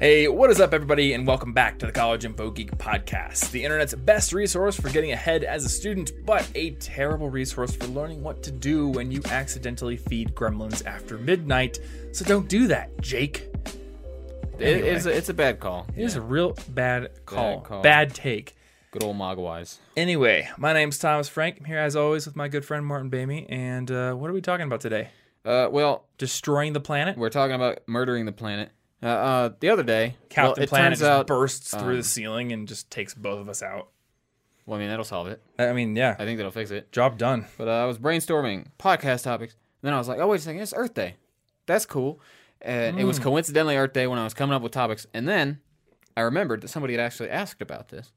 Hey, what is up, everybody, and welcome back to the College Info Geek Podcast, the internet's best resource for getting ahead as a student, but a terrible resource for learning what to do when you accidentally feed gremlins after midnight. So don't do that, Jake. Anyway. it's, a, it's a bad call. It is a real bad call. Bad, call. take. Good old Mogwais. Anyway, my name's Thomas Frank. I'm here as always with my good friend Martin Boehme. And uh, what are we talking about today? Uh, well, Destroying the planet? we're talking about murdering the planet. Uh, uh, the other day, Captain well, Planet just out. bursts through um, the ceiling and just takes both of us out. Well, I mean, that'll solve it. I mean, yeah, I think that'll fix it. job done. But uh, I was brainstorming podcast topics. And then I was like, oh, wait a second, it's Earth Day. That's cool. And it was Hmm. coincidentally Earth Day when I was coming up with topics. And then I remembered that somebody had actually asked about this.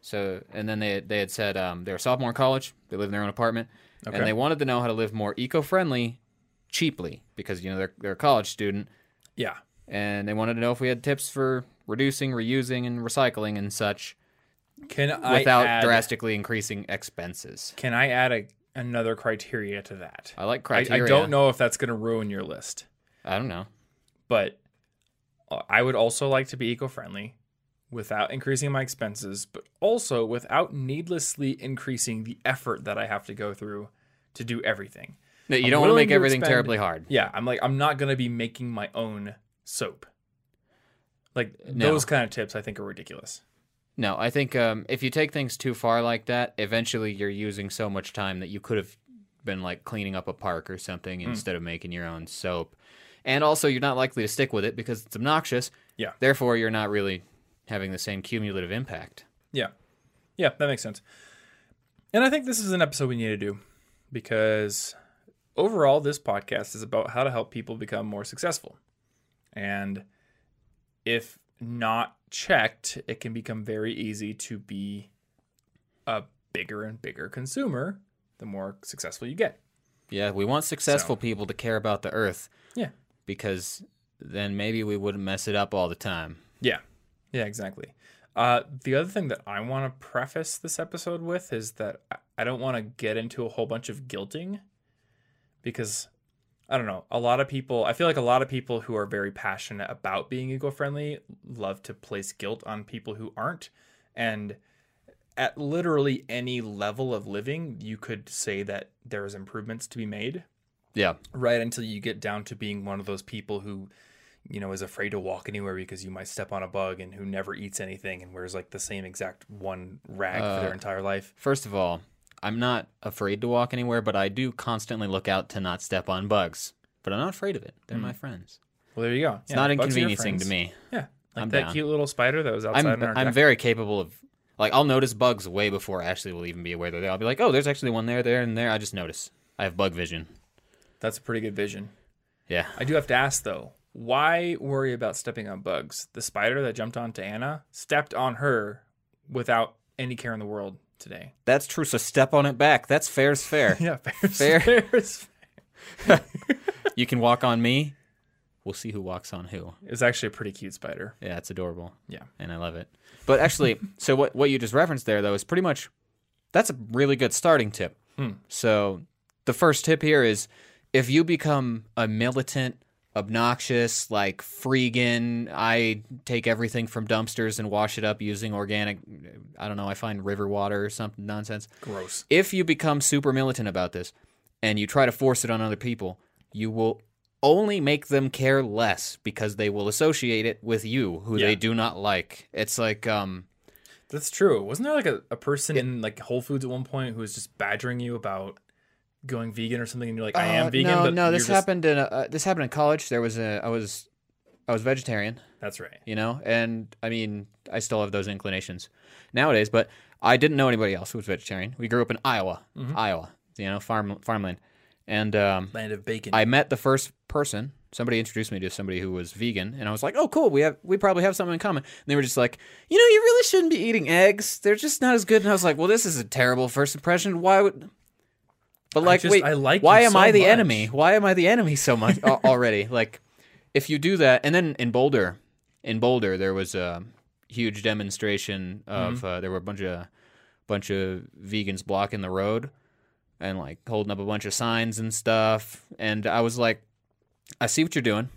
So, and then they, they had said um, they were sophomore in college, they live in their own apartment, Okay. and they wanted to know how to live more eco friendly cheaply because, you know, they're, they're a college student. Yeah. And they wanted to know if we had tips for reducing, reusing, and recycling and such Can I without add, drastically increasing expenses. Can I add a, another criteria to that? I like criteria. I don't know if that's going to ruin your list, I don't know. but uh, I would also like to be eco-friendly without increasing my expenses, but also without needlessly increasing the effort that I have to go through to do everything. No, you I'm don't want to make to everything expend- terribly hard. Yeah, I'm like I'm not going to be making my own soap. Like No. those kind of tips I think are ridiculous. No, I think um, if you take things too far like that, eventually you're using so much time that you could have been like cleaning up a park or something Hmm. instead of making your own soap. And also, you're not likely to stick with it because it's obnoxious. Yeah. Therefore, you're not really having the same cumulative impact. Yeah. Yeah, that makes sense. And I think this is an episode we need to do because overall, this podcast is about how to help people become more successful. And if not checked, it can become very easy to be a bigger and bigger consumer the more successful you get. Yeah, we want successful people to care about the earth Yeah. because then maybe we wouldn't mess it up all the time. Yeah. Yeah, exactly. Uh, the other thing that I want to preface this episode with is that I- I don't want to get into a whole bunch of guilting because I don't know. A lot of people, I feel like a lot of people who are very passionate about being eco friendly love to place guilt on people who aren't. And at literally any level of living, you could say that there's improvements to be made Yeah. right until you get down to being one of those people who you know is afraid to walk anywhere because you might step on a bug and who never eats anything and wears like the same exact one rag for their Uh, entire life First of all, I'm not afraid to walk anywhere, but I do constantly look out to not step on bugs. But I'm not afraid of it. They're hmm. my friends. well there you go It's not inconveniencing to me. yeah like I'm that down. cute little spider that was outside I'm in our I'm very capable of like I'll notice bugs way before Ashley will even be aware they're there. I'll be like, oh, there's actually one there, there, and there. I just notice. I have bug vision. that's a pretty good vision Yeah. i do have to ask though why worry about stepping on bugs the spider that jumped onto anna stepped on her without any care in the world today That's true. So step on it back. That's fair's fair. yeah Fair. fair's fair. you can walk on me. We'll see who walks on who. it's actually a pretty cute spider Yeah, it's adorable. yeah and I love it. But actually, so what what you just referenced there though is pretty much that's a really good starting tip. Hmm. So the first tip here is if you become a militant, obnoxious, like freegan, I take everything from dumpsters and wash it up using organic I don't know, I find river water or something nonsense. gross If you become super militant about this and you try to force it on other people, you will only make them care less because they will associate it with you who Yeah. they do not like. It's like um That's true. Wasn't there like a, a person in like Whole Foods at one point who was just badgering you about going vegan or something, and you're like, I am uh, vegan. No, but no, this just- happened in a, uh, this happened in college. There was a I was I was vegetarian, That's right. you know, and I mean I still have those inclinations nowadays, but I didn't know anybody else who was vegetarian. We grew up in Iowa, Mm-hmm. Iowa, you know, farm farmland, and um, Land of bacon. I met the first person. Somebody introduced me to somebody who was vegan, and I was like, "Oh, cool. We have we probably have something in common." And they were just like, "You know, you really shouldn't be eating eggs. They're just not as good." And I was like, "Well, this is a terrible first impression. Why would?" But like, just- wait, I like why am so I the much. enemy? Why am I the enemy so much already? Like, if you do that, and then in Boulder, in Boulder, there was a huge demonstration of Mm-hmm. uh, there were a bunch of bunch of vegans blocking the road and like holding up a bunch of signs and stuff. And I was like, I see what you're doing.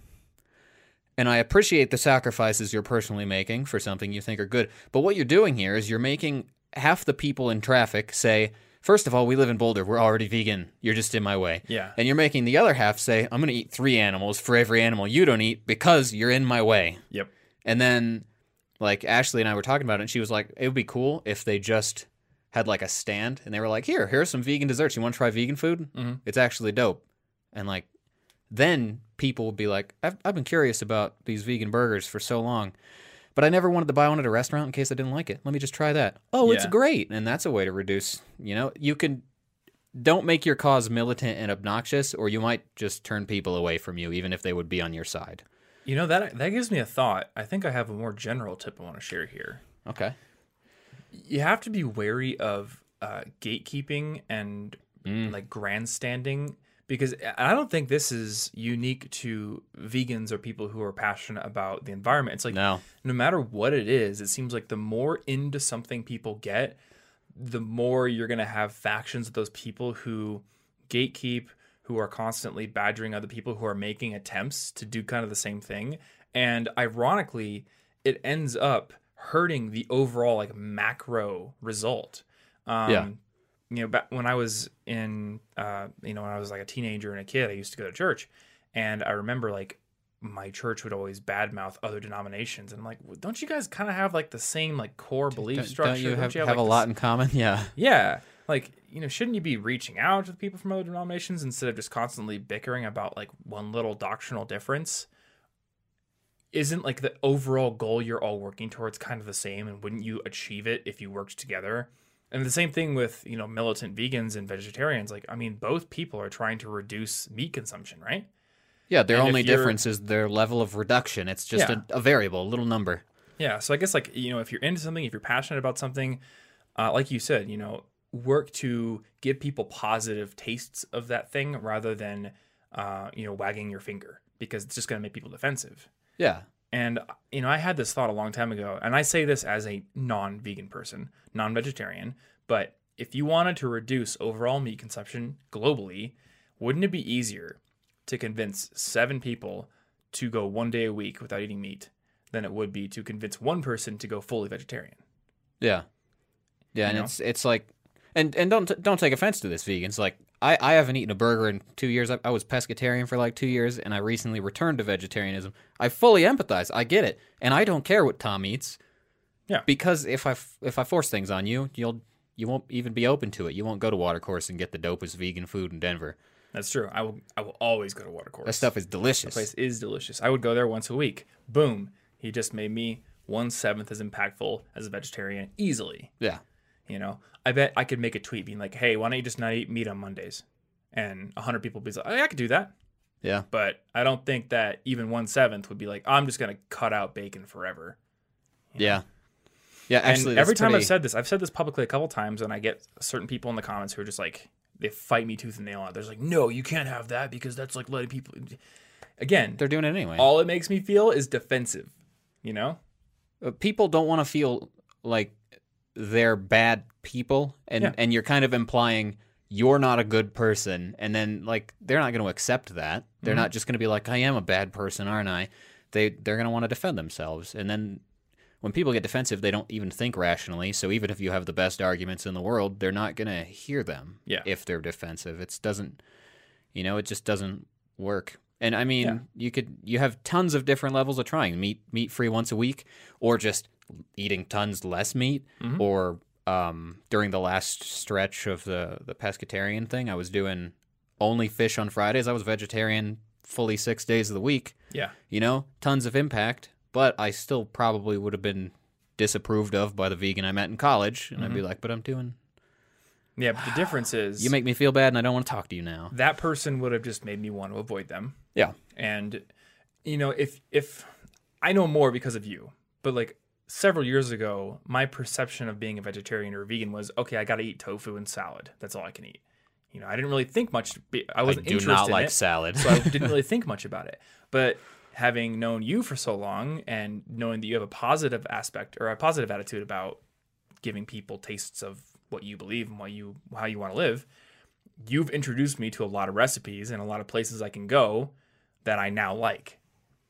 And I appreciate the sacrifices you're personally making for something you think are good. But what you're doing here is you're making half the people in traffic say, first of all, we live in Boulder. We're already vegan. You're just in my way. Yeah. And you're making the other half say, I'm going to eat three animals for every animal you don't eat because you're in my way. Yep. And then, like, Ashley and I were talking about it, and she was like, it would be cool if they just had like a stand and they were like, here, here's some vegan desserts. You want to try vegan food? Mhm. It's actually dope. And like, then people would be like, I've, I've been curious about these vegan burgers for so long, but I never wanted to buy one at a restaurant in case I didn't like it. Let me just try that. Oh, it's great. And that's a way to reduce, you know, you can. Don't make your cause militant and obnoxious, or you might just turn people away from you, even if they would be on your side. You know that that gives me a thought. I think I have a more general tip I want to share here. Okay. You have to be wary of uh, gatekeeping and like grandstanding because I don't think this is unique to vegans or people who are passionate about the environment. It's like No. no matter what it is, it seems like the more into something people get, the more you're going to have factions of those people who gatekeep, who are constantly badgering other people who are making attempts to do kind of the same thing. And ironically, it ends up hurting the overall like macro result. Um, Yeah. You know, back when I was in, uh, you know, when I was like a teenager and a kid, I used to go to church, and I remember like my church would always badmouth other denominations, and I'm like, "Well, don't you guys kind of have like the same like core belief Don't, structure? don't you have, have, like, a lot in common? Yeah. yeah. Like, you know, shouldn't you be reaching out to the people from other denominations instead of just constantly bickering about like one little doctrinal difference? Isn't like the overall goal you're all working towards kind of the same? And wouldn't you achieve it if you worked together? And the same thing with, you know, militant vegans and vegetarians. Like, I mean, both people are trying to reduce meat consumption, right? Yeah, their And only difference is their level of reduction. It's just Yeah. a, a variable, a little number. Yeah. So I guess like you know, if you're into something, if you're passionate about something, uh, like you said, you know, work to give people positive tastes of that thing rather than uh, you know wagging your finger because it's just going to make people defensive. Yeah. And you know, I had this thought a long time ago, and I say this as a non-vegan person, non-vegetarian, but if you wanted to reduce overall meat consumption globally, wouldn't it be easier to convince seven people to go one day a week without eating meat than it would be to convince one person to go fully vegetarian? Yeah. Yeah, and know? it's it's like and and don't don't take offense to this vegans like I, I haven't eaten a burger in two years. I, I was pescatarian for like two years, and I recently returned to vegetarianism. I fully empathize. I get it, and I don't care what Tom eats. Yeah. Because if I f- if I force things on you, you'll you won't even be open to it. You won't go to Watercourse and get the dopest vegan food in Denver. That's true. I will. I will always go to Watercourse. That stuff is delicious. place is delicious. I would go there once a week. Boom. He just made me one seventh as impactful as a vegetarian easily. Yeah. You know, I bet I could make a tweet being like, "Hey, why don't you just not eat meat on Mondays?" And a hundred people would be like, "Oh, yeah, I could do that." Yeah. But I don't think that even one seventh would be like, "I'm just gonna cut out bacon forever." Yeah. Yeah. Actually, and every time pretty- I've said this, I've said this publicly a couple times, and I get certain people in the comments who are just like, they fight me tooth and nail on it. They're like, "No, you can't have that because that's like letting people." Again, they're doing it anyway. all it makes me feel is defensive. You know? uh, people don't want to feel like they're bad people and Yeah. and you're kind of implying you're not a good person and then like they're not going to accept that they're Mm-hmm. not just going to be like i am a bad person aren't i they they're going to want to defend themselves and then when people get defensive they don't even think rationally so even if you have the best arguments in the world they're not going to hear them Yeah. if they're defensive it doesn't you know it just doesn't work and i mean Yeah. you could you have tons of different levels of trying meat meat free once a week or just eating tons less meat Mhm. or um, during the last stretch of the the pescatarian thing i was doing only fish on fridays i was vegetarian fully six days of the week Yeah. you know tons of impact but i still probably would have been disapproved of by the vegan i met in college and i'd be like but i'm doing Yeah, but the difference is you make me feel bad and i don't want to talk to you now that person would have just made me want to avoid them. yeah And you know, if if I know more because of you, but like several years ago, my perception of being a vegetarian or vegan was okay, I got to eat tofu and salad. That's all I can eat. You know, I didn't really think much. I wasn't I do interested not in like it, salad so I didn't really think much about it. But having known you for so long and knowing that you have a positive aspect or a positive attitude about giving people tastes of what you believe and what you how you want to live, you've introduced me to a lot of recipes and a lot of places I can go that I now like.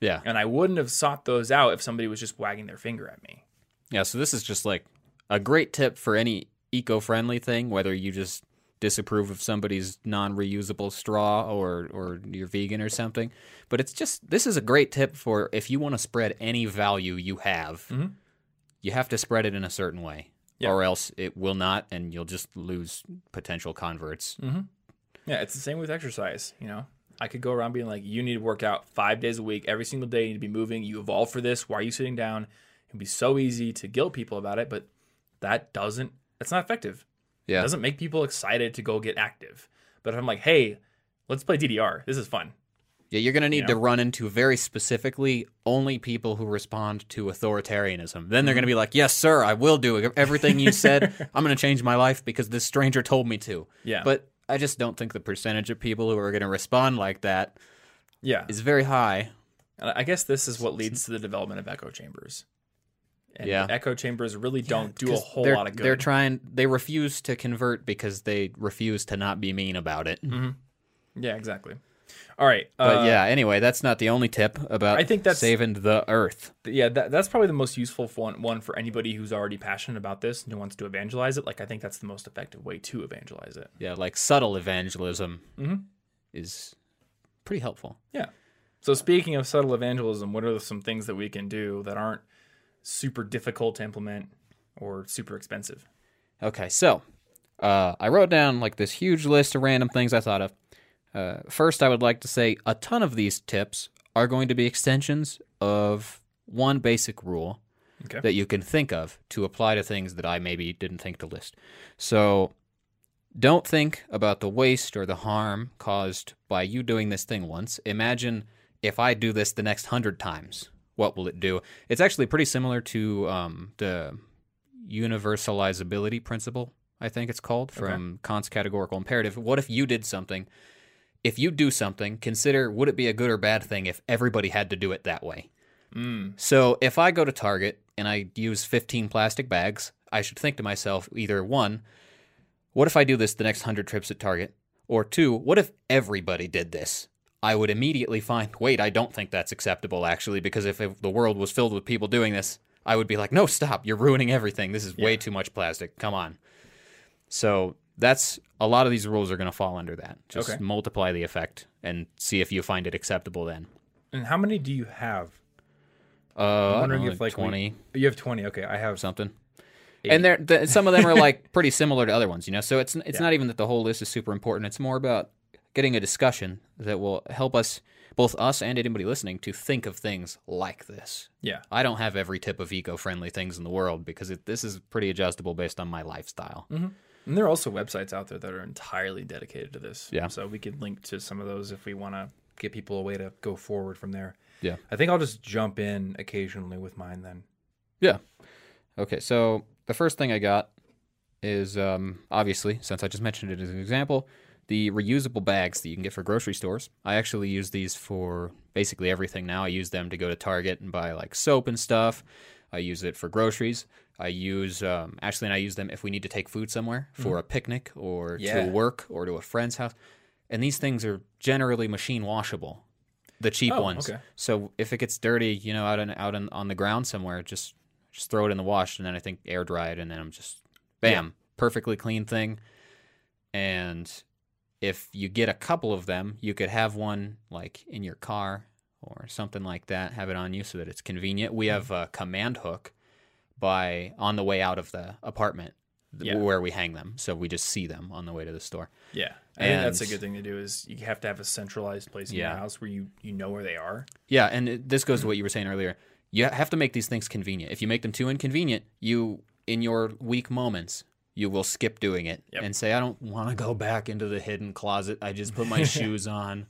Yeah. And I wouldn't have sought those out if somebody was just wagging their finger at me. Yeah, so this is just like a great tip for any eco-friendly thing, whether you just disapprove of somebody's non-reusable straw or or you're vegan or something. But it's just this is a great tip for if you want to spread any value you have. Mhm. You have to spread it in a certain way. Yeah. Or else it will not and you'll just lose potential converts. Yeah, it's the same with exercise. You know, I could go around being like, you need to work out five days a week, every single day. You need to be moving. You evolve for this. Why are you sitting down? It'd be so easy to guilt people about it, but that doesn't. It's not effective. Yeah, It doesn't make people excited to go get active. But if I'm like, hey, let's play DDR. This is fun. Yeah, you're going to need You to run into very specifically only people who respond to authoritarianism. Then they're mm-hmm. going to be like, "Yes, sir, I will do everything you said. I'm going to change my life because this stranger told me to." Yeah. But I just don't think the percentage of people who are going to respond like that Yeah. is very high. And I guess this is what leads to the development of echo chambers. And Yeah. echo chambers really don't do a whole lot of good. They're trying. They refuse to convert because they refuse to not be mean about it. Mm-hmm. yeah, exactly. All right. But uh, yeah, anyway, that's not the only tip about I think that's- saving the earth. yeah, that, that's probably the most useful one, one for anybody who's already passionate about this and who wants to evangelize it. Like, I think that's the most effective way to evangelize it. Yeah, like subtle evangelism Mhm. is pretty helpful. Yeah. So, speaking of subtle evangelism, what are some things that we can do that aren't super difficult to implement or super expensive? Okay, so uh, I wrote down like this huge list of random things I thought of. Uh, first, I would like to say a ton of these tips are going to be extensions of one basic rule Okay. that you can think of to apply to things that I maybe didn't think to list. So don't think about the waste or the harm caused by you doing this thing once. Imagine if I do this the next hundred times, what will it do? It's actually pretty similar to um, the universalizability principle, I think it's called, from Kant's categorical imperative. What if you did something? If you do something, consider would it be a good or bad thing if everybody had to do it that way? Mm. So if I go to Target and I use 15 plastic bags, I should think to myself either one, what if I do this the next 100 trips at Target? Or two, what if everybody did this? I would immediately find, wait, I don't think that's acceptable actually, because if the world was filled with people doing this, I would be like, no, stop, you're ruining everything. This is way too much plastic. Come on. So that's a lot of these rules are going to fall under that. Just Okay. multiply the effect and see if you find it acceptable then. And how many do you have? Uh, I don't wondering know, if, like, we- 20 You have 20. Okay. I have something. And they're, the, some of them are like pretty similar to other ones, you know. So it's it's Yeah. not even that the whole list is super important. It's more about getting a discussion that will help us, both us and anybody listening, to think of things like this. Yeah. I don't have every tip of eco-friendly things in the world because it, this is pretty adjustable based on my lifestyle. And there are also websites out there that are entirely dedicated to this. Yeah. So we could link to some of those if we want to get people a way to go forward from there. Yeah. I think I'll just jump in occasionally with mine then. Yeah. Okay, so the first thing I got is um, obviously, since I just mentioned it as an example, the reusable bags that you can get for grocery stores. I actually use these for basically everything now. I use them to go to Target and buy like soap and stuff. I use it for groceries. I use um, Ashley and I use them if we need to take food somewhere for a picnic or Yeah. to work or to a friend's house. And these things are generally machine washable, the cheap Oh, ones. okay. So if it gets dirty, you know, out on out on, on the ground somewhere, just just throw it in the wash, and then I think air dry it, and then I'm just bam, perfectly clean thing. And if you get a couple of them, you could have one like in your car or something like that. Have it on you so that it's convenient. We have a command hook by on the way out of the apartment Yeah. where we hang them, so we just see them on the way to the store. Yeah. I think that's a good thing to do is you have to have a centralized place in Yeah. your house where you, you know where they are. Yeah, and it, this goes to what you were saying earlier. You have to make these things convenient. If you make them too inconvenient, you in your weak moments, you will skip doing it Yep. and say, "I don't want to go back into the hidden closet. I just put my shoes on.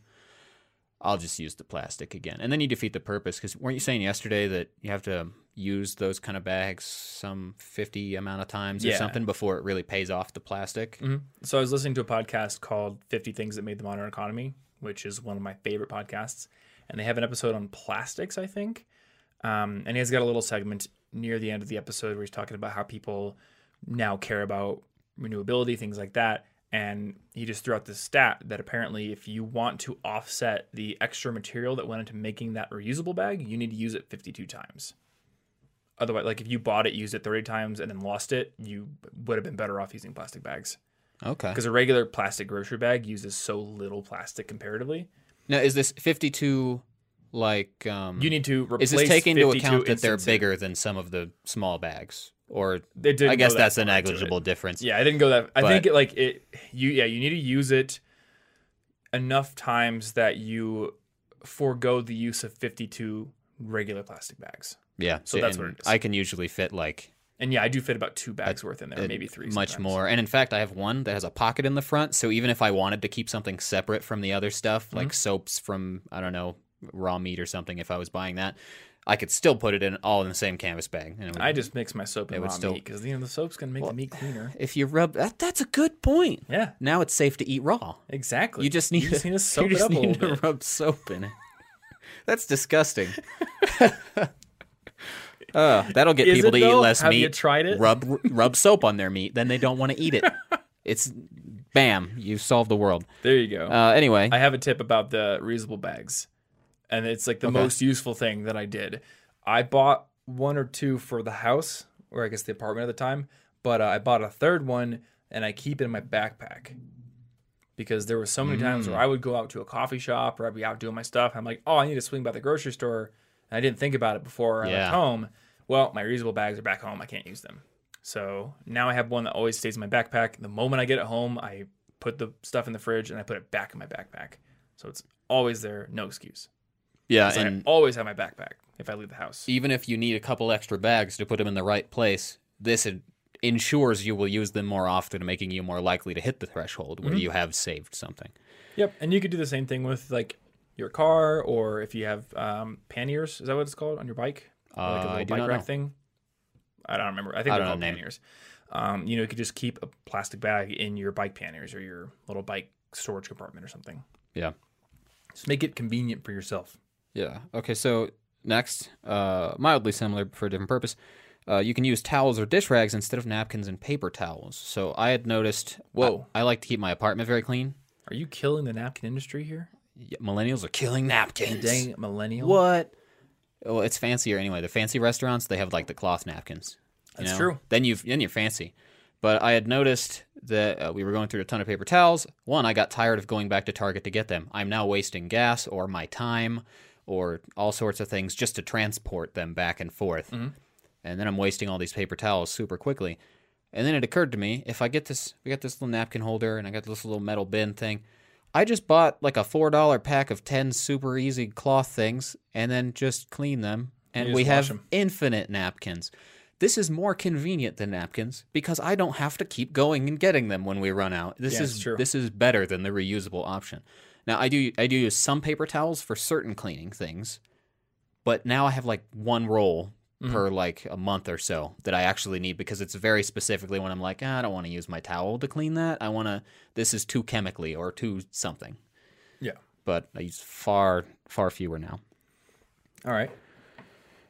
I'll just use the plastic again." And then you defeat the purpose because weren't you saying yesterday that you have to use those kind of bags some 50 amount of times or something before it really pays off the plastic? hmm So I was listening to a podcast called 50 Things That Made the Modern Economy, which is one of my favorite podcasts. And they have an episode on plastics, I think. Um, and he's got a little segment near the end of the episode where he's talking about how people now care about renewability, things like that. And he just threw out this stat that apparently if you want to offset the extra material that went into making that reusable bag, you need to use it 52 times. Otherwise, like if you bought it, used it 30 times, and then lost it, you would have been better off using plastic bags. Okay. Because a regular plastic grocery bag uses so little plastic comparatively. Now, is this 52 like um You need to replace is this taking into account that they're bigger than some of the small bags or It didn't I guess that that's a far into it. negligible difference. Yeah, I didn't go that. I But- think it, like it. You yeah, you need to use it enough times that you forego the use of fifty-two regular plastic bags. Yeah. So that's what it is. I can usually fit like And yeah, I do fit about two bags worth in there, uh, maybe three. much sometimes. more. And in fact, I have one that has a pocket in the front, so even if I wanted to keep something separate from the other stuff, like Mm-hmm. soaps from I don't know, raw meat or something if I was buying that, I could still put it in all in the same canvas bag. And would- I just mix my soap and raw still- meat because you know the soap's gonna make the meat cleaner. if you rub that that's a good point. Yeah, Now it's safe to eat raw. exactly. You just need, you just need to soap you it just up a little to bit. rub soap in it. That's disgusting. Uh, that'll get Is people to eat though? less Have meat. you tried it? Rub rub soap on their meat, then they don't want to eat it. It's bam, you solved the world. There you go. Uh, anyway, I have a tip about the reusable bags, and it's like the Okay. most useful thing that I did. I bought one or two for the house, or I guess the apartment at the time, but uh, I bought a third one and I keep it in my backpack because there were so many times Mm. where I would go out to a coffee shop or I'd be out doing my stuff. I'm like, oh, I need to swing by the grocery store. And I didn't think about it before I Yeah. left home. Well, my reusable bags are back home. I can't use them. So now I have one that always stays in my backpack. The moment I get it home, I put the stuff in the fridge and I put it back in my backpack. So it's always there, no excuse. Yeah, and I always have my backpack if I leave the house. even if you need a couple extra bags to put them in the right place, this en- ensures you will use them more often, making you more likely to hit the threshold Mm-hmm. where you have saved something. Yep, and you could do the same thing with like your car or if you have um, panniers. Is that what it's called on your bike? Or like a Uh, little bike rack know. thing. I don't remember. I think I they're called know panniers. Um, you know, you could just keep a plastic bag in your bike panniers or your little bike storage compartment or something. Yeah. Just make it convenient for yourself. Yeah. Okay. So next, uh, mildly similar for a different purpose. Uh, you can use towels or dish rags instead of napkins and paper towels. So I had noticed. Whoa. I, I like to keep my apartment very clean. Are you killing the napkin industry here? Yeah, millennials are killing napkins. Dang millennial. What? Well, it's fancier anyway. The fancy restaurants they have like the cloth napkins. That's know? true. Then you then you're fancy. But I had noticed that uh, we were going through a ton of paper towels. One, I got tired of going back to Target to get them. I'm now wasting gas or my time or all sorts of things just to transport them back and forth. Mm-hmm. And then I'm wasting all these paper towels super quickly. And then it occurred to me if I get this, we got this little napkin holder and I got this little metal bin thing. I just bought like a four dollar pack of ten super easy cloth things and then just clean them, and we have wash have 'em. infinite napkins. This is more convenient than napkins because I don't have to keep going and getting them when we run out. This Yeah, is this is better than the reusable option. Now I do I do use some paper towels for certain cleaning things, but now I have like one roll Mm-hmm. per like a month or so that I actually need because it's very specifically when I'm like "Ah, I don't want to use my towel to clean that. I want to this is too chemically or too something. Yeah. But I use far far fewer now. All right.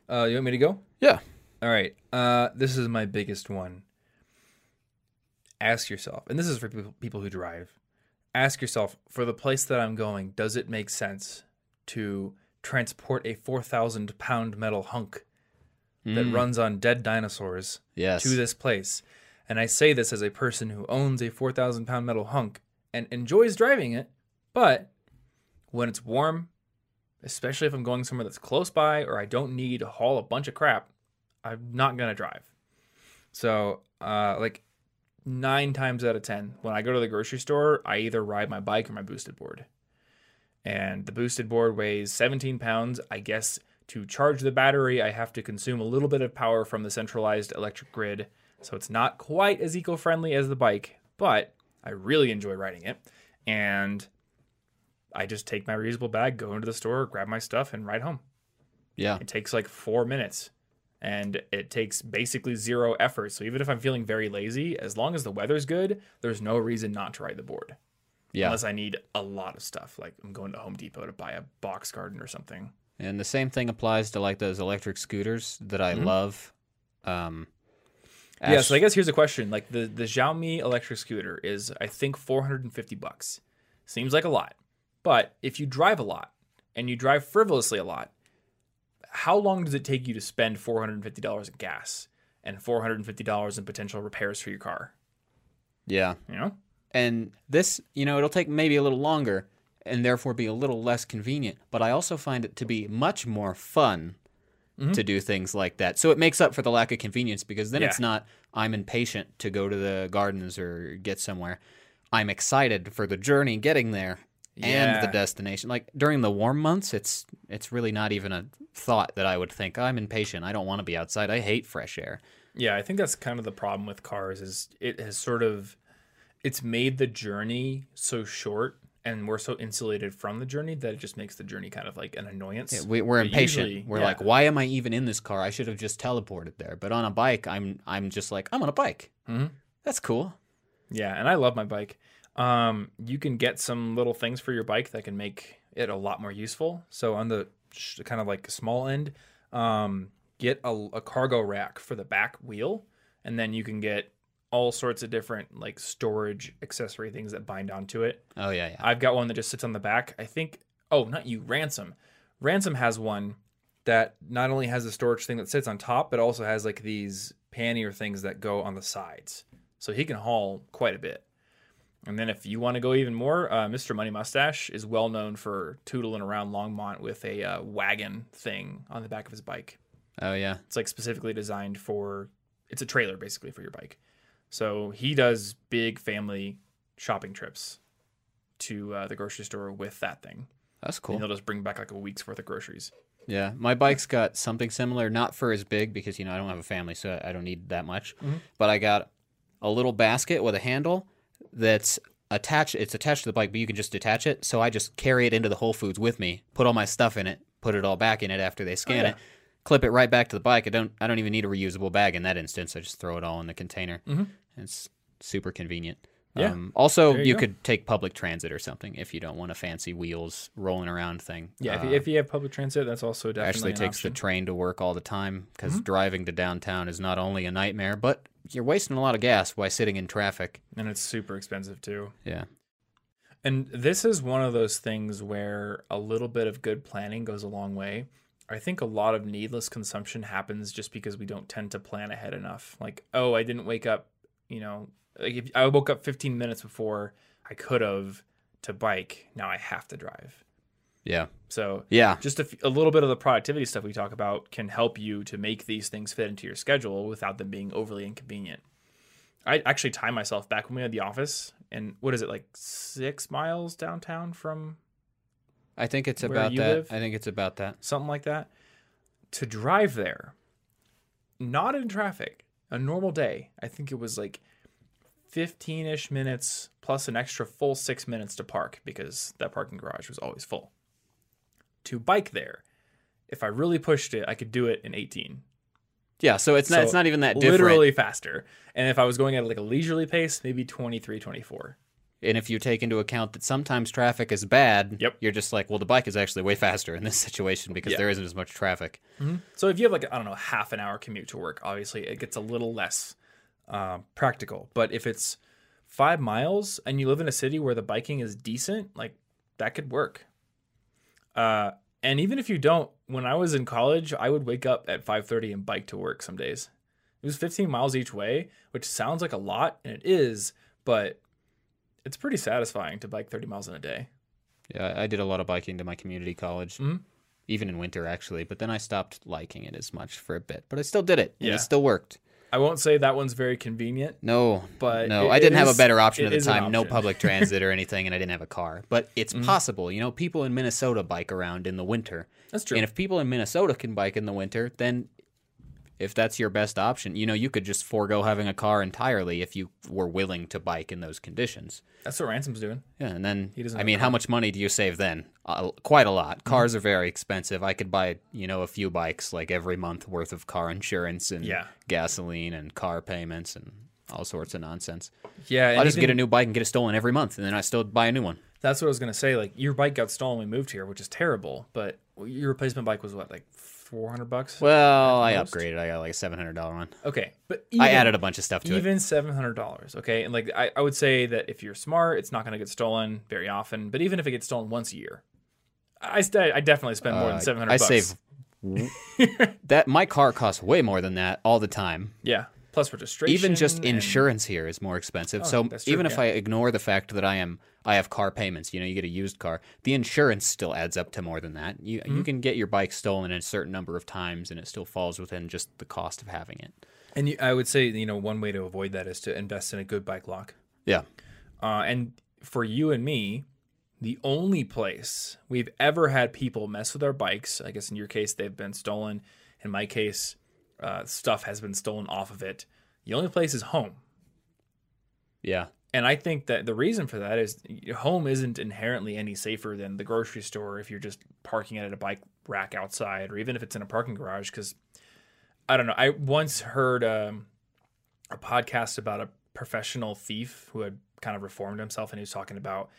Uh, you want me to go? Yeah. All right. Uh, this is my biggest one. Ask yourself, and this is for people, people who drive. Ask yourself, for the place that I'm going, does it make sense to transport a 4,000 pound metal hunk that runs on dead dinosaurs Yes. to this place? And I say this as a person who owns a 4,000 pound metal hunk and enjoys driving it, but when it's warm, especially if I'm going somewhere that's close by or I don't need to haul a bunch of crap, I'm not gonna drive. So, uh, like nine times out of ten, when I go to the grocery store, I either ride my bike or my boosted board. And the boosted board weighs 17 pounds. I guess to charge the battery, I have to consume a little bit of power from the centralized electric grid. So it's not quite as eco friendly as the bike, but I really enjoy riding it. And I just take my reusable bag, go into the store, grab my stuff, and ride home. Yeah. It takes like four minutes and it takes basically zero effort. So even if I'm feeling very lazy, as long as the weather's good, there's no reason not to ride the board. Yeah. Unless I need a lot of stuff, like I'm going to Home Depot to buy a box garden or something. And the same thing applies to like those electric scooters that I Mm-hmm. love. Um, Yeah, so I guess here's a question. Like the the Xiaomi electric scooter is I think 450 bucks. Seems like a lot. But if you drive a lot and you drive frivolously a lot, how long does it take you to spend $450 in gas and $450 in potential repairs for your car? yeah. You know? And this, you know, it'll take maybe a little longer and therefore be a little less convenient. But I also find it to be much more fun mm-hmm. to do things like that. So it makes up for the lack of convenience because then it's not, I'm impatient to go to the gardens or get somewhere. I'm excited for the journey getting there and the destination. Like during the warm months, it's it's really not even a thought that I would think I'm impatient. I don't want to be outside. I hate fresh air. Yeah, I think that's kind of the problem with cars is it has sort of it's made the journey so short and we're so insulated from the journey that it just makes the journey kind of like an annoyance. We, we're But impatient. usually- we're yeah. like, why am I even in this car? I should have just teleported there. But on a bike, I'm I'm just like, I'm on a bike. Mhm. That's cool. Yeah, and I love my bike. Um, you can get some little things for your bike that can make it a lot more useful. So on the sh- kind of like small end, um, get a, a cargo rack for the back wheel, and then you can get all sorts of different like storage accessory things that bind onto it. Oh yeah, yeah. I've got one that just sits on the back. I think. Oh, not you, Ransom. Ransom has one that not only has a storage thing that sits on top, but also has like these pannier things that go on the sides. So he can haul quite a bit. And then if you want to go even more, uh, Mr. Money Mustache is well known for tootling around Longmont with a uh, wagon thing on the back of his bike. Oh yeah. It's like specifically designed for it's a trailer basically for your bike. So he does big family shopping trips to uh, the grocery store with that thing. That's cool. And he'll just bring back like a week's worth of groceries. Yeah, my bike's got something similar, not for as big because you know I don't have a family, so I don't need that much. Mm-hmm. But I got a little basket with a handle that's attached. It's attached to the bike, but you can just detach it. So I just carry it into the Whole Foods with me, put all my stuff in it, put it all back in it after they scan Oh, yeah. it, clip it right back to the bike. I don't. I don't even need a reusable bag in that instance. I just throw it all in the container. Mhm. It's super convenient. Yeah. Um, also, There you, you could take public transit or something if you don't want a fancy wheels rolling around thing. Yeah, if, Uh, you, if you have public transit, that's also definitely an takes option. the train to work all the time because Mm-hmm. driving to downtown is not only a nightmare, but you're wasting a lot of gas by sitting in traffic. and it's super expensive too. Yeah. And this is one of those things where a little bit of good planning goes a long way. I think a lot of needless consumption happens just because we don't tend to plan ahead enough. Like, oh, I didn't wake up, you know, like if I woke up 15 minutes before I could have to bike. Now I have to drive. Yeah. So Yeah. just a, f- a little bit of the productivity stuff we talk about can help you to make these things fit into your schedule without them being overly inconvenient. I actually time myself back when we had the office, and what is it like six miles downtown from I think it's about that. live? I think it's about that. something like that to drive there, not in traffic, a normal day. I think it was like 15 ish minutes plus an extra full six minutes to park because that parking garage was always full. To bike there, if I really pushed it, I could do it in 18. Yeah. So it's not. So it's not even that different. Literally faster. And if I was going at like a leisurely pace, maybe 23, 24. And if you take into account that sometimes traffic is bad, Yep. you're just like, well, the bike is actually way faster in this situation because Yeah. there isn't as much traffic. So if you have like I don't know half an hour commute to work, obviously it gets a little less uh, practical. But if it's five miles and you live in a city where the biking is decent, like that could work. Uh, and even if you don't, when I was in college, I would wake up at five thirty and bike to work some days. It was fifteen miles each way, which sounds like a lot, and it is, but it's pretty satisfying to bike thirty miles in a day. Yeah, I did a lot of biking to my community college, Mhm. even in winter actually. But then I stopped liking it as much for a bit. But I still did it. Yeah. it still worked. I won't say that one's very convenient. No, But no, I didn't it have is- a better option at the time. No public transit or anything, and I didn't have a car. But it's Mm-hmm. possible. You know, people in Minnesota bike around in the winter, That's true. and if people in Minnesota can bike in the winter, then if that's your best option, you know, you could just forego having a car entirely if you were willing to bike in those conditions. That's what Ransom's doing. Yeah, and then He doesn't I mean, how much money do you save then? Uh, quite a lot. Mm-hmm. Cars are very expensive. I could buy, you know, a few bikes like every month worth of car insurance and Yeah. gasoline and car payments and all sorts of nonsense. Yeah, I'll just get a new bike and get it stolen every month, and then I still buy a new one. That's what I was gonna say. Like your bike got stolen when we moved here, which is terrible. But your replacement bike was what, like 400 bucks. Well, I upgraded. I got like a seven hundred dollar one. okay, but I added a bunch of stuff to it. even seven hundred dollars. Okay, and like I, I would say that if you're smart, it's not going to get stolen very often. But even if it gets stolen once a year, I st- I definitely spend more Uh, than seven hundred. I bucks. save that. My car costs way more than that all the time. Yeah, plus registration. Even just and- insurance here is more expensive. so true, even if. I ignore the fact that I am I have car payments, you know, you get a used car, the insurance still adds up to more than that. You Mm-hmm. you can get your bike stolen a certain number of times and it still falls within just the cost of having it. And you, I would say you know one way to avoid that is to invest in a good bike lock. Yeah. Uh, and for you and me, the only place we've ever had people mess with our bikes, I guess in your case they've been stolen. In my case, uh, stuff has been stolen off of it. The only place is home. Yeah. And I think that the reason for that is your home isn't inherently any safer than the grocery store if you're just parking it at a bike rack outside or even if it's in a parking garage. Because I don't know. I once heard um, a podcast about a professional thief who had kind of reformed himself and he was talking about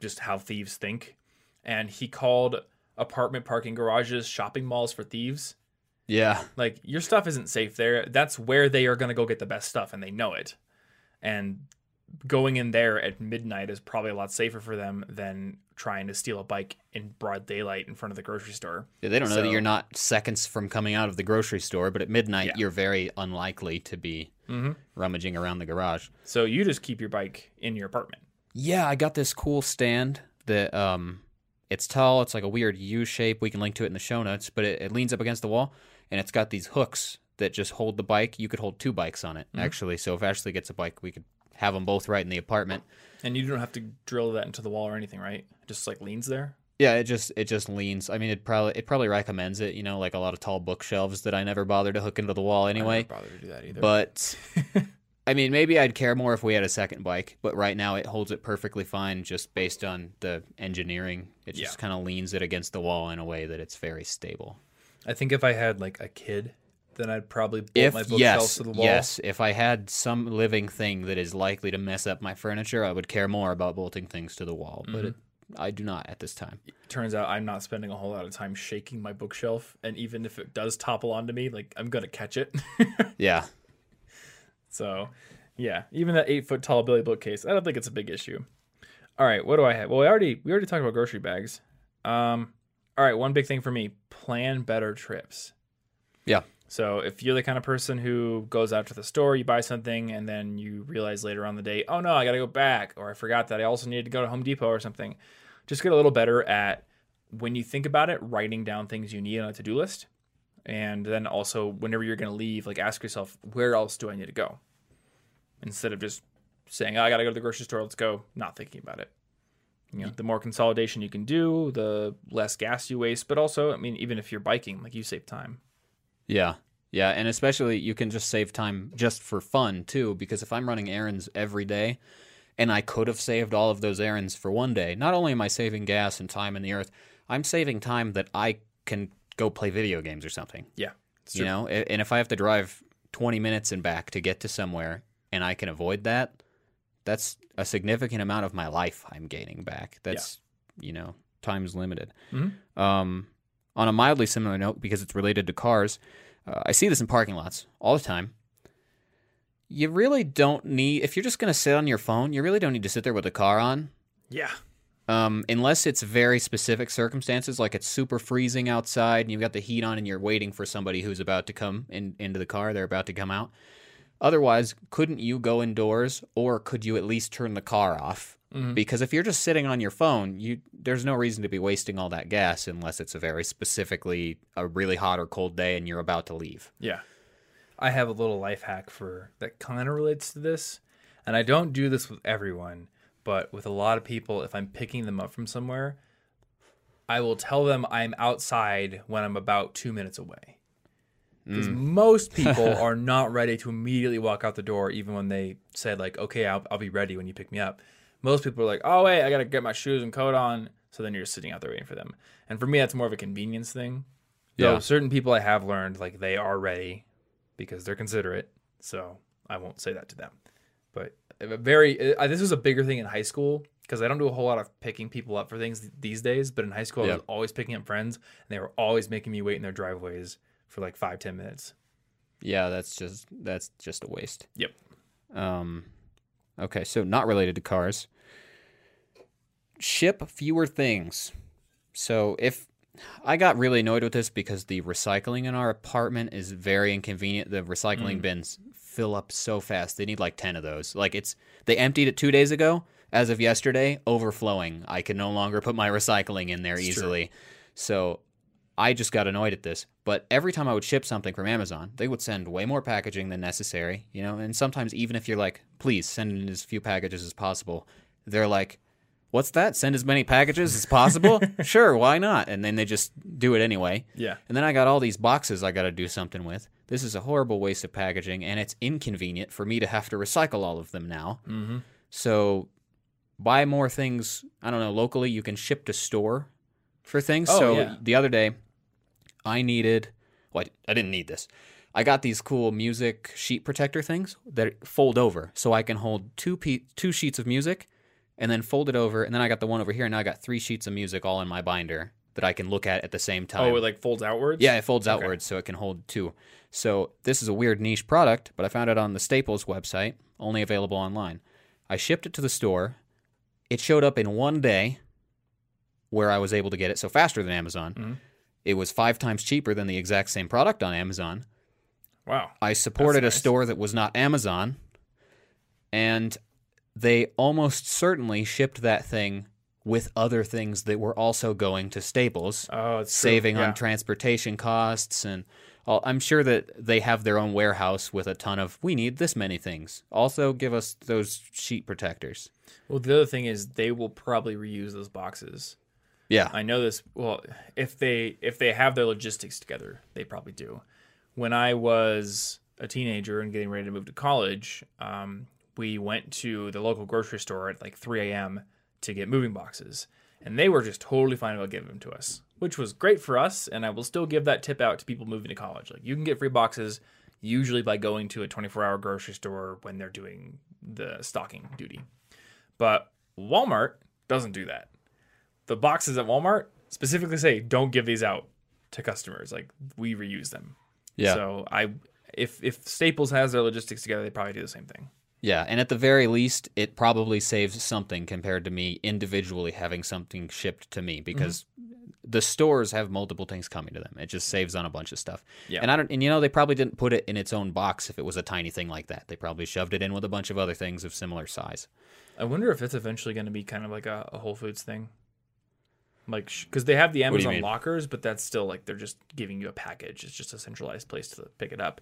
just how thieves think. And he called apartment parking garages shopping malls for thieves. Yeah. Like your stuff isn't safe there. That's where they are going to go get the best stuff and they know it. And going in there at midnight is probably a lot safer for them than trying to steal a bike in broad daylight in front of the grocery store. Yeah, They don't know So- that you're not seconds from coming out of the grocery store, but at midnight Yeah. you're very unlikely to be Mm-hmm. rummaging around the garage. So you just keep your bike in your apartment. Yeah, I got this cool stand that um it's tall, it's like a weird U shape. We can link to it in the show notes, but it, it leans up against the wall and it's got these hooks that just hold the bike. You could hold two bikes on it, mm-hmm. actually. So if Ashley gets a bike, we could have them both right in the apartment. And you don't have to drill that into the wall or anything, right? It just like leans there. Yeah, it just it just leans. I mean, it probably it probably recommends it, you know, like a lot of tall bookshelves that I never bother to hook into the wall I never anyway. bother to do that either. But I mean, maybe I'd care more if we had a second bike, but right now it holds it perfectly fine just based on the engineering. It just Yeah. kind of leans it against the wall in a way that it's very stable. I think if I had like a kid, then I'd probably bolt If my bookshelves yes, to the wall. yes, if I had some living thing that is likely to mess up my furniture, I would care more about bolting things to the wall, but it, I do not at this time. It turns out I'm not spending a whole lot of time shaking my bookshelf, and even if it does topple onto me, like I'm gonna catch it. Yeah. so, yeah, even that eight foot tall Billy bookcase, I don't think it's a big issue. All right, what do I have? Well, we already we already talked about grocery bags. Um, all right, one big thing for me: plan better trips. Yeah. So if you're the kind of person who goes out to the store, you buy something, and then you realize later on the day, oh no, I got to go back, or I forgot that I also needed to go to Home Depot or something. Just get a little better at when you think about it, writing down things you need on a to-do list, and then also whenever you're going to leave, like ask yourself, where else do I need to go? Instead of just saying, oh, I got to go to the grocery store, let's go, not thinking about it. Know, the more consolidation you can do, the less gas you waste, but also, I mean, even if you're biking, like you save time. Yeah. Yeah, and especially you can just save time just for fun too because if I'm running errands every day and I could have saved all of those errands for one day, not only am I saving gas and time in the earth, I'm saving time that I can go play video games or something. Yeah, You know, and if I have to drive 20 minutes and back to get to somewhere and I can avoid that, that's a significant amount of my life I'm gaining back. That's, you know, time's limited. Mhm. Um, on a mildly similar note, because it's related to cars, uh, I see this in parking lots all the time. You really don't need, if you're just going to sit on your phone, you really don't need to sit there with the car on. Yeah. Um, unless it's very specific circumstances, like it's super freezing outside and you've got the heat on and you're waiting for somebody who's about to come in, into the car, they're about to come out. Otherwise, couldn't you go indoors or could you at least turn the car off? Mhm. Because if you're just sitting on your phone, you there's no reason to be wasting all that gas unless it's a very specifically a really hot or cold day and you're about to leave. Yeah. I have a little life hack for that kind of relates to this. And I don't do this with everyone, but with a lot of people, if I'm picking them up from somewhere, I will tell them I'm outside when I'm about two minutes away. Because most people are not ready to immediately walk out the door, even when they said, like, okay, I'll, I'll be ready when you pick me up. Most people are like, oh, wait, I got to get my shoes and coat on. So then you're just sitting out there waiting for them. And for me, that's more of a convenience thing. Yeah. So certain people I have learned, like, they are ready because they're considerate. So I won't say that to them. But a very, uh, this was a bigger thing in high school because I don't do a whole lot of picking people up for things these days. But in high school, I was always picking up friends, and they were always making me wait in their driveways for like five ten minutes. Yeah, that's just that's just a waste. Yep. Um, okay, so not related to cars. Ship fewer things. So if I got really annoyed with this because the recycling in our apartment is very inconvenient. The recycling bins fill up so fast. They need like 10 of those. Like it's they emptied it 2 days ago. As of yesterday, overflowing. I can no longer put my recycling in there It's true. easily. So I just got annoyed at this. But every time I would ship something from Amazon, they would send way more packaging than necessary, you know, and sometimes even if you're like, please send in as few packages as possible, they're like, What's that? Send as many packages as possible? sure, why not? And then they just do it anyway. Yeah. And then I got all these boxes I got to do something with. This is a horrible waste of packaging, and it's inconvenient for me to have to recycle all of them now. Mm-hmm. So buy more things. I don't know. Locally, you can ship to store for things. Oh, so yeah. the other day, I needed. Well, I didn't need this. I got these cool music sheet protector things that fold over, so I can hold two pe- two sheets of music, and then fold it over. And then I got the one over here. And now I got three sheets of music all in my binder that I can look at at the same oh, time. Oh, it like folds outwards. Yeah, it folds Okay. outwards so it can hold two. So this is a weird niche product, but I found it on the Staples website, only available online. I shipped it to the store. It showed up in one day where I was able to get it, so faster than Amazon. Mhm. It was five times cheaper than the exact same product on Amazon. Wow. I supported That's a store that was not Amazon, and they almost certainly shipped that thing with other things that were also going to Staples Oh, it's saving yeah. on transportation costs and all, I'm sure that they have their own warehouse with a ton of we need this many things. Also give us those sheet protectors. Well, the other thing is they will probably reuse those boxes. Yeah. I know this. Well, if they if they have their logistics together, they probably do. When I was a teenager and getting ready to move to college, um, we went to the local grocery store at like 3 a.m. to get moving boxes, and they were just totally fine about giving them to us, which was great for us. And I will still give that tip out to people moving to college. Like you can get free boxes usually by going to a 24-hour grocery store when they're doing the stocking duty. But Walmart doesn't do that. The boxes at Walmart specifically say don't give these out to customers. Like we reuse them. Yeah. So I if if Staples has their logistics together, they probably do the same thing. Yeah, and at the very least it probably saves something compared to me individually having something shipped to me because mm-hmm. the stores have multiple things coming to them. It just saves on a bunch of stuff. Yeah. And I don't and you know they probably didn't put it in its own box if it was a tiny thing like that. They probably shoved it in with a bunch of other things of similar size. I wonder if it's eventually going to be kind of like a, a Whole Foods thing. Like, because they have the Amazon lockers, but that's still like they're just giving you a package. It's just a centralized place to pick it up.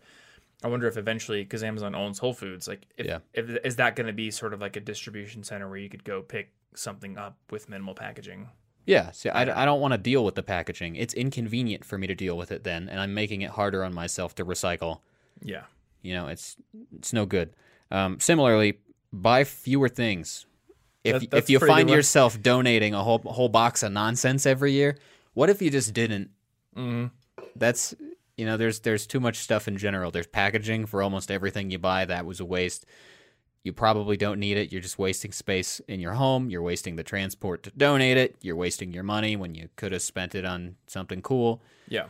I wonder if eventually, because Amazon owns Whole Foods, like, if, Yeah. if is that going to be sort of like a distribution center where you could go pick something up with minimal packaging? Yeah, see, I, I don't want to deal with the packaging. It's inconvenient for me to deal with it then, and I'm making it harder on myself to recycle. Yeah. You know, it's it's no good. Um, similarly, buy fewer things. If That- if you find yourself donating a whole whole box of nonsense every year, what if you just didn't? hmm That's you know, there's there's too much stuff in general. There's packaging for almost everything you buy. That was a waste. You probably don't need it. You're just wasting space in your home. You're wasting the transport to donate it. You're wasting your money when you could have spent it on something cool. Yeah.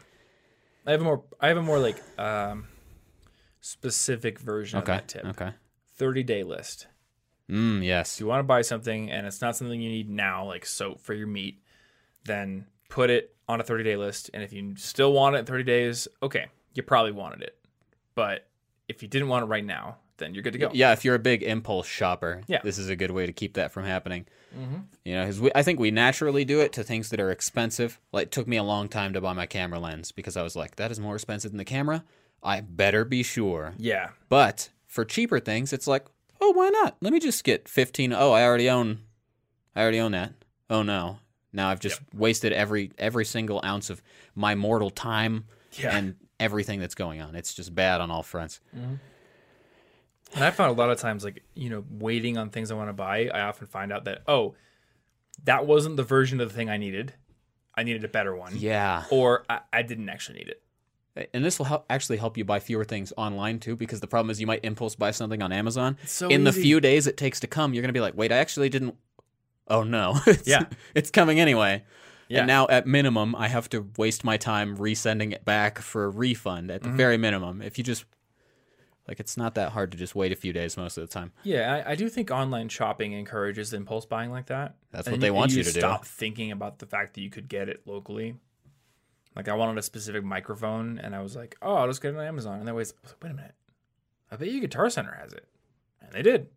I have a more I have a more like um specific version Okay. of that tip. Okay. 30 day list. Mm, yes. If you want to buy something and it's not something you need now, like soap for your meat, then put it on a 30 day list. And if you still want it in 30 days, okay, you probably wanted it. But if you didn't want it right now, then you're good to go. Yeah, if you're a big impulse shopper, Yeah. this is a good way to keep that from happening. Mm-hmm. You know, 'cause we, I think we naturally do it to things that are expensive. Like, it took me a long time to buy my camera lens because I was like, that is more expensive than the camera. I better be sure. Yeah. But for cheaper things, it's like, oh, why not? Let me just get 15. Oh, I already own, I already own that. Oh no, now I've just wasted every every single ounce of my mortal time Yeah. and everything that's going on. It's just bad on all fronts. Mm-hmm. And I found a lot of times, like, you know, waiting on things I want to buy, I often find out that, oh, that wasn't the version of the thing I needed. I needed a better one. Yeah. Or I, I didn't actually need it. And this will help, actually help you buy fewer things online too, because the problem is you might impulse buy something on Amazon. so In the few days it takes to come, you're going to be like, wait, I actually didn't. oh no, it's, Yeah. it's coming anyway. Yeah. And now at minimum, I have to waste my time resending it back for a refund at the Mm-hmm. very minimum. If you just like, it's not that hard to just wait a few days most of the time. Yeah, I, I do think online shopping encourages impulse buying like that. That's And what they want and you to do. Stop thinking about the fact that you could get it locally. Like I wanted a specific microphone, and I was like, "Oh, I'll just get it on Amazon." And then was, I was like, "Wait a minute, I bet you Guitar Center has it," and they did,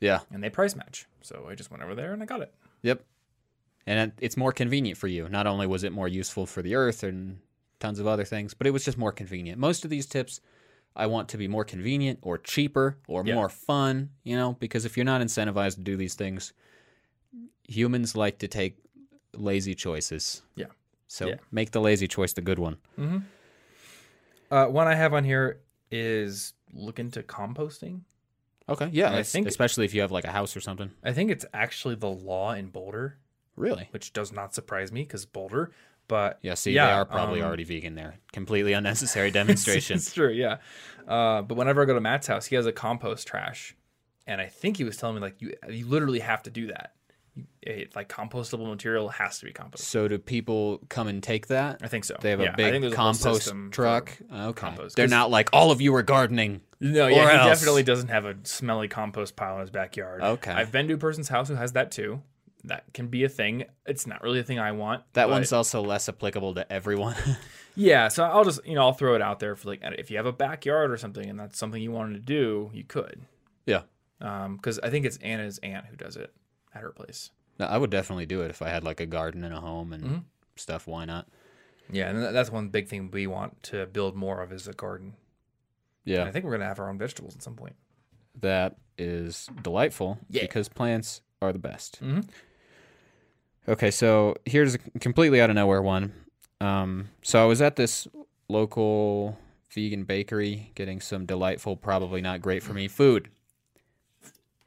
Yeah. and they price match. So I just went over there and I got it. Yep. And it's more convenient for you. Not only was it more useful for the earth and tons of other things, but it was just more convenient. Most of these tips I want to be more convenient or cheaper or Yeah. more fun, you know, because if you're not incentivized to do these things, humans like to take lazy choices. Yeah. So Yeah. make the lazy choice the good one. Uh, one I have on here is look into composting. Okay. Yeah. I think- especially if you have like a house or something. I think it's actually the law in Boulder, Really? which does not surprise me because Boulder. But Yeah. See, Yeah, they are probably um, already vegan there. Completely unnecessary demonstration. It's true, yeah. Uh, but whenever I go to Matt's house, he has a compost trash, and I think he was telling me like you you literally have to do that. It, like compostable material has to be composted. so do people come and take that? I think so. They have Yeah, a big there's a compost truck. Okay. compost. They're not like all of you are gardening. No, Or yeah, he else. definitely doesn't have a smelly compost pile in his backyard. Okay. I've been to a person's house who has that too. That can be a thing. It's not really a thing I want. That one's also less applicable to everyone. Yeah, so I'll just you know I'll throw it out there for like if you have a backyard or something and that's something you wanted to do, you could. yeah. Um, because I think it's Anna's aunt who does it at her place. No, I would definitely do it if I had like a garden and a home and Mm-hmm. stuff. Why not? Yeah, and that's one big thing we want to build more of is a garden. Yeah. And I think we're gonna have our own vegetables at some point. that is delightful Yeah. because plants are the best. Mhm. Okay, so here's a completely out of nowhere one. Um, so I was at this local vegan bakery getting some delightful, probably not great for me food.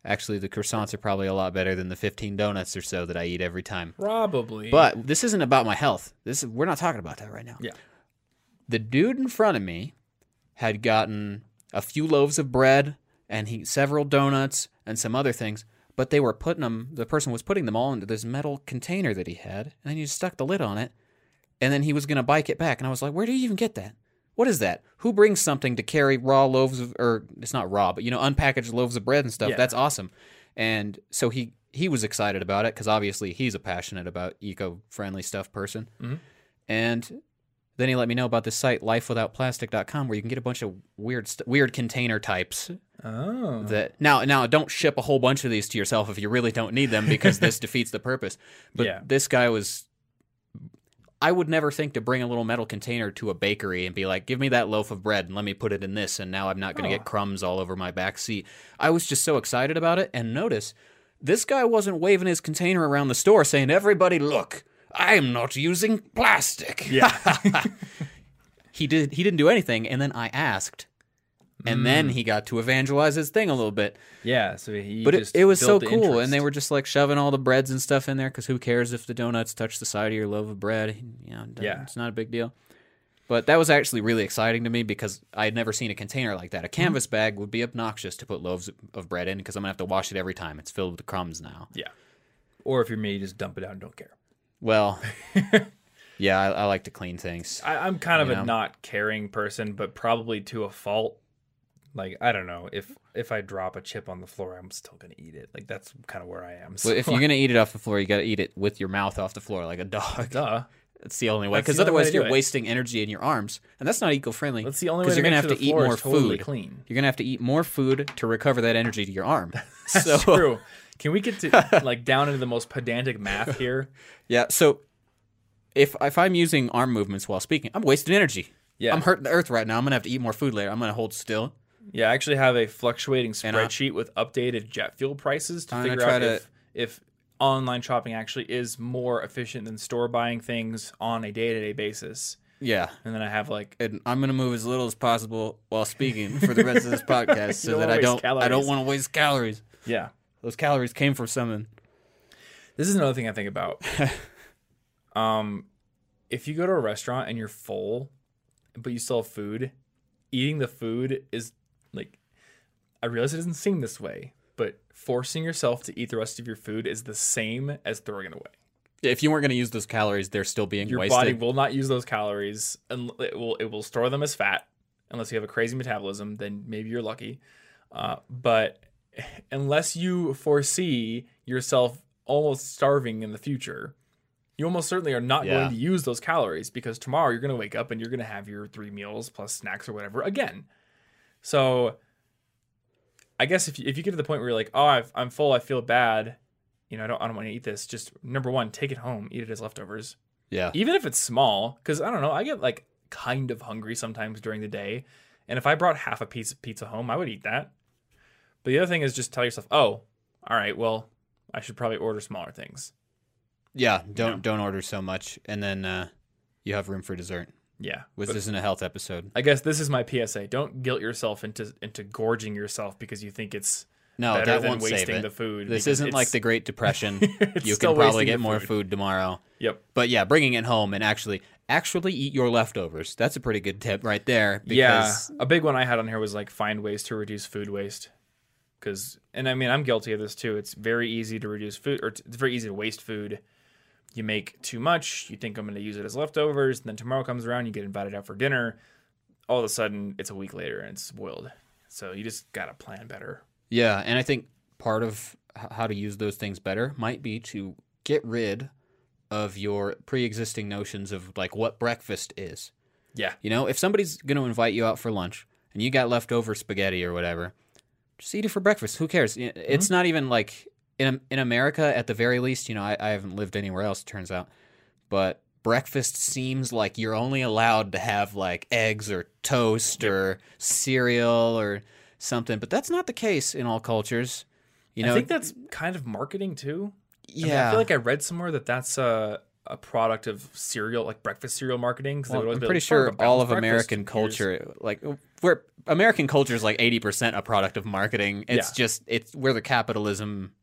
Actually, the croissants are probably a lot better than the 15 donuts or so that I eat every time. Probably. But this isn't about my health. This is, we're not talking about that right now. Yeah. The dude in front of me had gotten a few loaves of bread and he several donuts and some other things, but they were putting them. The person was putting them all into this metal container that he had, and then he just stuck the lid on it, and then he was gonna bike it back. And I was like, "Where do you even get that? What is that? Who brings something to carry raw loaves of, or it's not raw, but you know, unpackaged loaves of bread and stuff? Yeah. That's awesome." And so he he was excited about it because obviously he's a passionate about eco-friendly stuff person. Mhm. And then he let me know about this site lifewithoutplastic.com where you can get a bunch of weird st- weird container types oh. that now now don't ship a whole bunch of these to yourself if you really don't need them because this defeats the purpose. But Yeah. this guy was I would never think to bring a little metal container to a bakery and be like, "Give me that loaf of bread and let me put it in this and now I'm not going to Oh. get crumbs all over my back seat." I was just so excited about it and notice this guy wasn't waving his container around the store saying, "Everybody look, I am not using plastic." Yeah. he did he didn't do anything and then I asked and then he got to evangelize his thing a little bit. yeah. So he But it, it was so cool, interest. and they were just like shoving all the breads and stuff in there because who cares if the donuts touch the side of your loaf of bread? You know, Yeah. it's not a big deal. But that was actually really exciting to me because I had never seen a container like that. A Mm-hmm. canvas bag would be obnoxious to put loaves of bread in because I'm gonna have to wash it every time. It's filled with crumbs now. Yeah. Or if you're me, you just dump it out and don't care. Well, yeah, I, I like to clean things. I, I'm kind of a know? not caring person, but probably to a fault. Like I don't know if if I drop a chip on the floor, I'm still gonna eat it. Like that's kind of where I am. So, But if you're gonna eat it off the floor, you gotta eat it with your mouth off the floor like a dog. duh, That's the only way. Because otherwise, you're it. wasting energy in your arms, and that's not eco-friendly. that's the only way. Because you're gonna have to eat more totally food. Clean. You're gonna have to eat more food to recover that energy to your arm. That's so true. Can we get to like down into the most pedantic math here? yeah, so if if I'm using arm movements while speaking, I'm wasting energy. Yeah. I'm hurting the earth right now. I'm gonna have to eat more food later. I'm gonna hold still. Yeah, I actually have a fluctuating And I- spreadsheet with updated jet fuel prices to I'm figure out to- if, if online shopping actually is more efficient than store buying things on a day to day basis. Yeah. And then I have like And I'm gonna move as little as possible while speaking for the rest of this podcast, so that I don't I don't want to waste calories. yeah. Those calories came from something. This is another thing I think about. um, if you go to a restaurant and you're full, but you still have food, eating the food is like, I realize it doesn't seem this way, but forcing yourself to eat the rest of your food is the same as throwing it away. If you weren't going to use those calories, they're still being Your wasted. body will not use those calories, and it will it will store them as fat unless you have a crazy metabolism. Then maybe you're lucky, uh, but unless you foresee yourself almost starving in the future, you almost certainly are not Yeah. going to use those calories because tomorrow you're going to wake up and you're going to have your three meals plus snacks or whatever again. So, I guess if you, if you get to the point where you're like, oh, I've, I'm full, I feel bad, you know, I don't I don't want to eat this. Just number one, take it home, eat it as leftovers yeah. even if it's small because i don't know i get like kind of hungry sometimes during the day and if i brought half a piece of pizza home i would eat that but the other thing is just tell yourself oh all right well i should probably order smaller things Yeah. Don't know. don't order so much, and then uh, you have room for dessert. Yeah Which but isn't a health episode. i guess this is my psa don't guilt yourself into into gorging yourself because you think it's No, better that than won't save wasting it. the food This isn't like the Great Depression. you can probably get more food. food tomorrow. yep But yeah, bringing it home and actually actually eat your leftovers. That's a pretty good tip right there. yeah a big one i had on here was like find ways to reduce food waste because and i mean i'm guilty of this too it's very easy to reduce food or it's very easy to waste food you make too much you think i'm going to use it as leftovers and then tomorrow comes around you get invited out for dinner all of a sudden it's a week later and it's spoiled so you just gotta plan better Yeah, and I think part of how to use those things better might be to get rid of your pre-existing notions of like what breakfast is. yeah You know, if somebody's going to invite you out for lunch and you got leftover spaghetti or whatever, just eat it for breakfast. Who cares? It's mm-hmm. not even like in in America at the very least. You know, I, I haven't lived anywhere else. It turns out, but breakfast seems like you're only allowed to have like eggs or toast or cereal or something. But that's not the case in all cultures. You know, i think that's kind of marketing too I mean, yeah. I feel like I read somewhere that that's a, a product of cereal, like breakfast cereal marketing. Well, I'm pretty like, sure all of. American culture, like where American culture is like eighty percent a product of marketing. It's Yeah. just it's where the capitalism.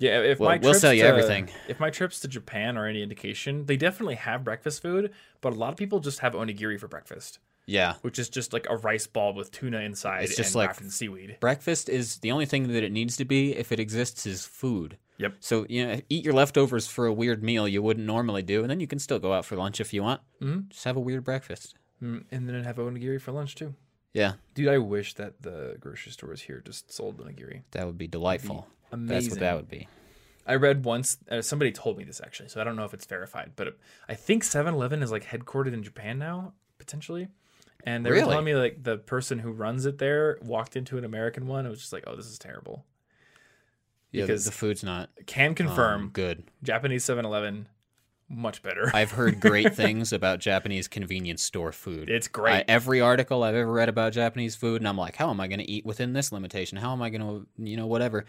Yeah, if We'll- my we'll trips sell you to- everything. If my trips to Japan are any indication, they definitely have breakfast food, but a lot of people just have onigiri for breakfast, Yeah, which is just like a rice ball with tuna inside It's just and like- seaweed. breakfast is the only thing that it needs to be. If it exists, is food. Yep. So you know, eat your leftovers for a weird meal you wouldn't normally do, and then you can still go out for lunch if you want. Mhm. Just have a weird breakfast. Mm, and then have onigiri for lunch too. Yeah, Dude, I wish that the grocery stores here just sold onigiri. that would be delightful. Amazing. That's what that would be. I read once, uh, somebody told me this actually, so I don't know if it's verified, but I think 7 Eleven is like headquartered in Japan now, potentially. And they were telling me like the person who runs it there walked into an American one. It was just like, oh, this is terrible. Yeah, Because- the food's not Can confirm um, good. Japanese 7 Eleven, much better. I've heard great things about Japanese convenience store food. it's great. I, every article I've ever read about Japanese food, and I'm like, how am I going to eat within this limitation? How am I going to, you know, whatever?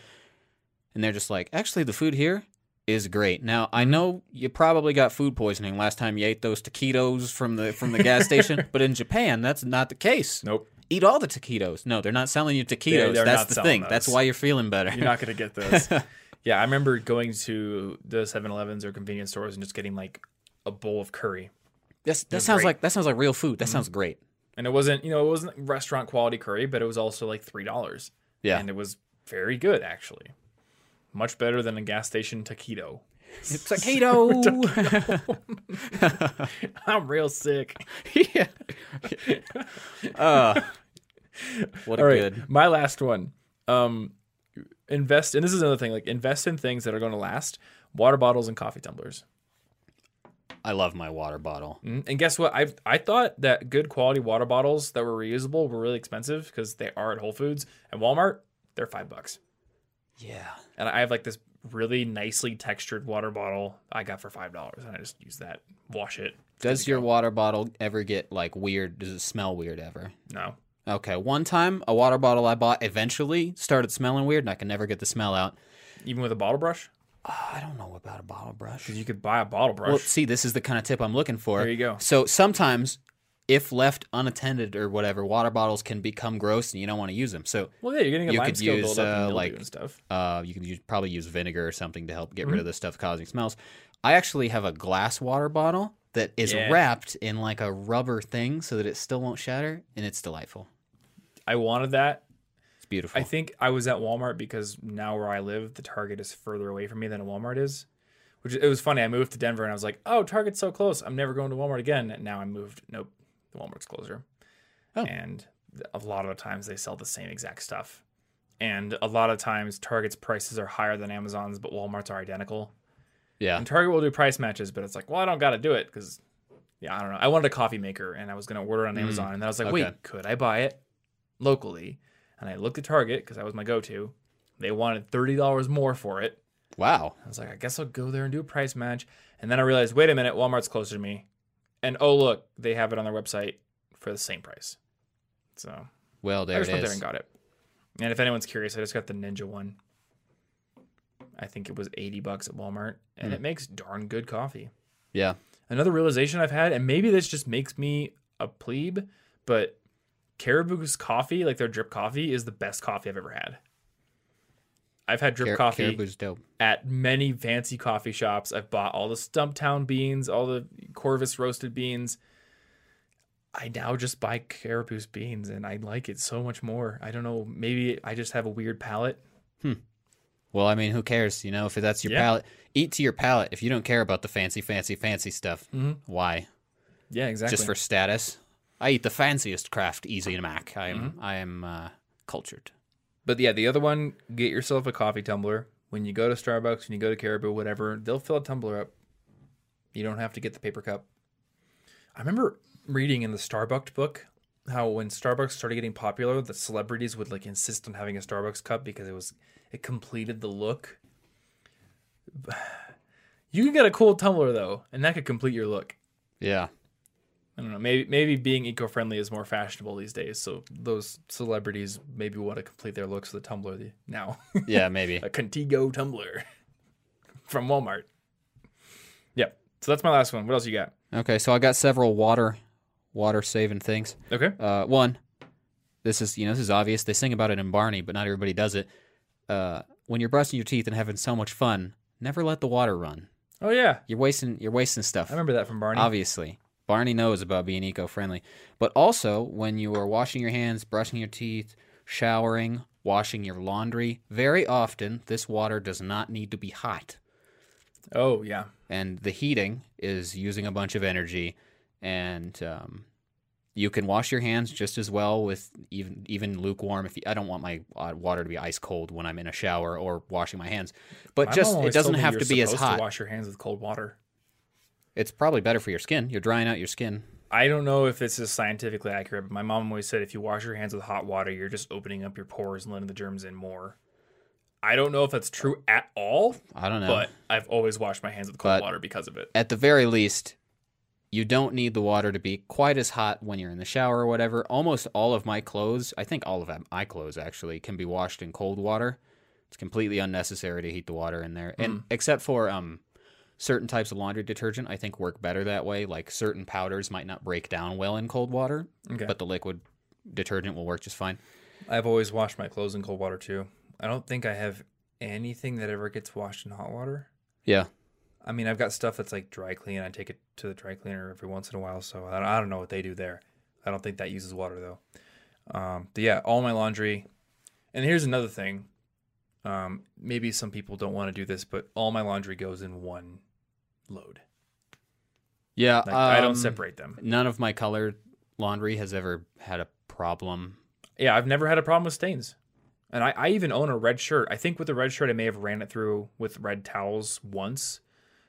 And they're just like, actually, the food here is great. Now I know you probably got food poisoning last time you ate those taquitos from the from the gas station, but in Japan that's not the case. nope. Eat all the taquitos. No, they're not selling you taquitos. they're that's the thing. That's why you're feeling better. You're not going to get those. yeah, I remember going to the 7 Elevens or convenience stores and just getting like a bowl of curry. That's, that sounds great. like that sounds like real food. That mm-hmm. sounds great. And it wasn't, you know, it wasn't restaurant quality curry, but it was also like $3. Yeah. And it was very good, actually. Much better than a gas station taquito. It's taquito. I'm real sick. yeah. Uh, what a All right, good. my last one. Um, invest, and this is another thing. Like invest in things that are going to last. Water bottles and coffee tumblers. I love my water bottle. Mm, And guess what? I I thought that good quality water bottles that were reusable were really expensive because they are at Whole Foods and Walmart. They're five bucks. Yeah. And I have like this really nicely textured water bottle I got for five dollars, and I just use that, wash it. Does your water bottle ever get like weird? Does it smell weird ever? No, Okay, one time a water bottle I bought eventually started smelling weird, and I can never get the smell out. even with a bottle brush, uh, I don't know about a bottle brush. because you could buy a bottle brush. Well, see, this is the kind of tip I'm looking for. There you go. So sometimes, if left unattended or whatever, water bottles can become gross, and you don't want to use them. So well, yeah, you're getting a you lime could scale use, buildup and uh, like- stuff. uh, you can use, probably use vinegar or something to help get Mm-hmm. rid of the stuff causing smells. I actually have a glass water bottle that is Yeah. wrapped in like a rubber thing so that it still won't shatter, and it's delightful. I wanted that. It's beautiful. I think I was at Walmart because now where I live, the Target is further away from me than a Walmart is. Which it was funny. I moved to Denver and I was like, "Oh, Target's so close. I'm never going to Walmart again." And now I moved. Nope, the Walmart's closer. Oh. And a lot of the times they sell the same exact stuff. And a lot of times Target's prices are higher than Amazon's, but Walmart's are identical. yeah. And Target will do price matches, but it's like, well, I don't got to do it because, yeah, I don't know. I wanted a coffee maker and I was going to order it on mm. Amazon. And then I was like, okay. wait, could I buy it locally? And I looked at Target because that was my go to. They wanted $30 more for it. Wow. I was like, I guess I'll go there and do a price match. And then I realized, wait a minute, Walmart's closer to me. And oh, look, they have it on their website for the same price. So Well, there I there just it went there is. and got it. And if anyone's curious, I just got the Ninja one. I think it was 80 bucks at Walmart. And Hmm. it makes darn good coffee Yeah. another realization I've had, and maybe this just makes me a plebe, but Caribou's coffee, like their drip coffee, is the best coffee I've ever had. I've had drip Car- coffee Caribou's dope. at many fancy coffee shops. I've bought all the Stumptown beans, all the Corvus roasted beans. I now just buy Caribou's beans, and I like it so much more. I don't know. Maybe I just have a weird palate. Hmm. Well, I mean, who cares? You know, if that's your Yeah. palate, eat to your palate. If you don't care about the fancy, fancy, fancy stuff, Mhm. why? Yeah, exactly. Just for status? I eat the fanciest craft easy to make. I am, Mm-hmm. I am uh, cultured. But yeah, the other one, get yourself a coffee tumbler. When you go to Starbucks, when you go to Caribou, whatever, they'll fill a tumbler up. You don't have to get the paper cup. I remember reading in the Starbucks book how when Starbucks started getting popular, the celebrities would like insist on having a Starbucks cup because it was it completed the look. You can get a cool tumbler though, and that could complete your look. Yeah. I don't know. Maybe maybe being eco-friendly is more fashionable these days. So those celebrities maybe want to complete their looks with a tumbler now. Yeah, maybe. a Contigo tumbler from Walmart. Yep. So that's my last one. What else you got? okay, so I got several water, water saving things. Okay. Uh, one, this is you know this is obvious. They sing about it in Barney, but not everybody does it. Uh, when you're brushing your teeth and having so much fun, never let the water run. Oh yeah, You're wasting you're wasting stuff. I remember that from Barney. Obviously, Barney knows about being eco-friendly, but also when you are washing your hands, brushing your teeth, showering, washing your laundry, very often this water does not need to be hot, oh yeah. and the heating is using a bunch of energy, and um, you can wash your hands just as well with even even lukewarm. If you, I don't want my uh, water to be ice cold when I'm in a shower or washing my hands, but My just it doesn't have to be as hot. To wash your hands with cold water. It's probably better for your skin. You're drying out your skin. I don't know if this is scientifically accurate, but my mom always said if you wash your hands with hot water, you're just opening up your pores and letting the germs in more. I don't know if that's true at all, I don't know. but I've always washed my hands with cold But- water because of it. at the very least, you don't need the water to be quite as hot when you're in the shower or whatever. Almost all of my clothes, I think all of my clothes actually, can be washed in cold water. It's completely unnecessary to heat the water in there, and except for um, certain types of laundry detergent, I think work better that way. Like certain powders might not break down well in cold water, Okay. but the liquid detergent will work just fine. I've always washed my clothes in cold water too. I don't think I have anything that ever gets washed in hot water. Yeah, I mean, I've got stuff that's like dry clean. I take it to the dry cleaner every once in a while, so I don't know what they do there. I don't think that uses water though. Um, but yeah, all my laundry. And here's another thing. Um, maybe some people don't want to do this, but all my laundry goes in one load. yeah. Like I don't um, separate them. None of my colored laundry has ever had a problem. Yeah, I've never had a problem with stains. And I, I even own a red shirt. I think with the red shirt, I may have ran it through with red towels once,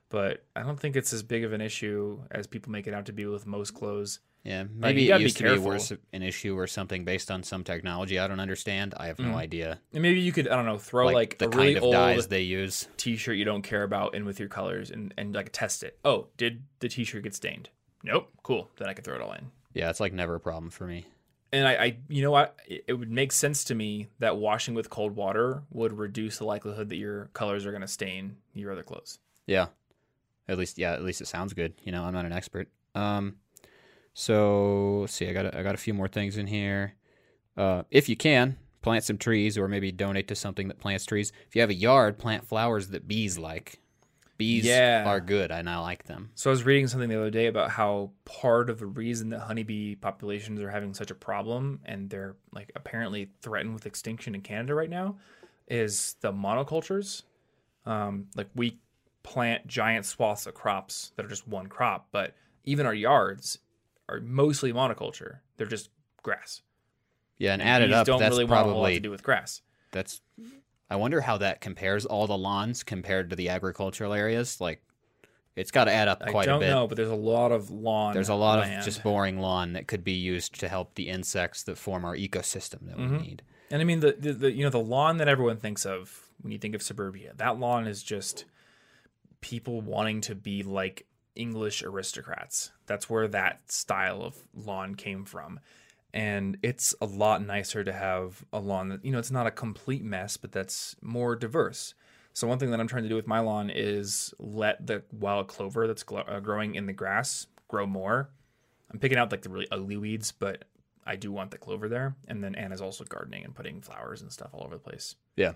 but I don't think it's as big of an issue as people make it out to be with most clothes. Yeah, maybe it gotta be used to be worse an issue or something based on some technology I don't understand. I have no Mhm. idea. And maybe you could, I don't know, throw Like, like, the a kind really of old dyes they use. t-shirt you don't care about in with your colors and, and like test it. Oh, did the t-shirt get stained? Nope. Cool. Then I can throw it all in. Yeah, it's like never a problem for me. And I, I you know what? It it would make sense to me that washing with cold water would reduce the likelihood that your colors are going to stain your other clothes. Yeah, at least yeah, at least it sounds good. You know, I'm not an expert. Um, so let's see, I got a, I got a few more things in here. Uh, if you can plant some trees, or maybe donate to something that plants trees. If you have a yard, plant flowers that bees like. Bees Yeah. are good, and I like them. So I was reading something the other day about how part of the reason that honeybee populations are having such a problem and they're like apparently threatened with extinction in Canada right now is the monocultures. Um, like we plant giant swaths of crops that are just one crop, but even our yards are mostly monoculture. They're just grass. Yeah, and added Bees up, don't that's really want a lot probably to do with grass. that's. I wonder how that compares all the lawns compared to the agricultural areas. Like, it's got to add up quite a bit. I don't know, but there's a lot of lawn. There's a lot land. of just boring lawn that could be used to help the insects that form our ecosystem that Mm-hmm. we need. And I mean the, the the you know the lawn that everyone thinks of when you think of suburbia. That lawn is just people wanting to be like English aristocrats. That's where that style of lawn came from. And it's a lot nicer to have a lawn that you know it's not a complete mess, but that's more diverse. So one thing that I'm trying to do with my lawn is let the wild clover that's glo- uh, growing in the grass grow more. I'm picking out like the really ugly weeds, but I do want the clover there. And then Anna's also gardening and putting flowers and stuff all over the place. Yeah.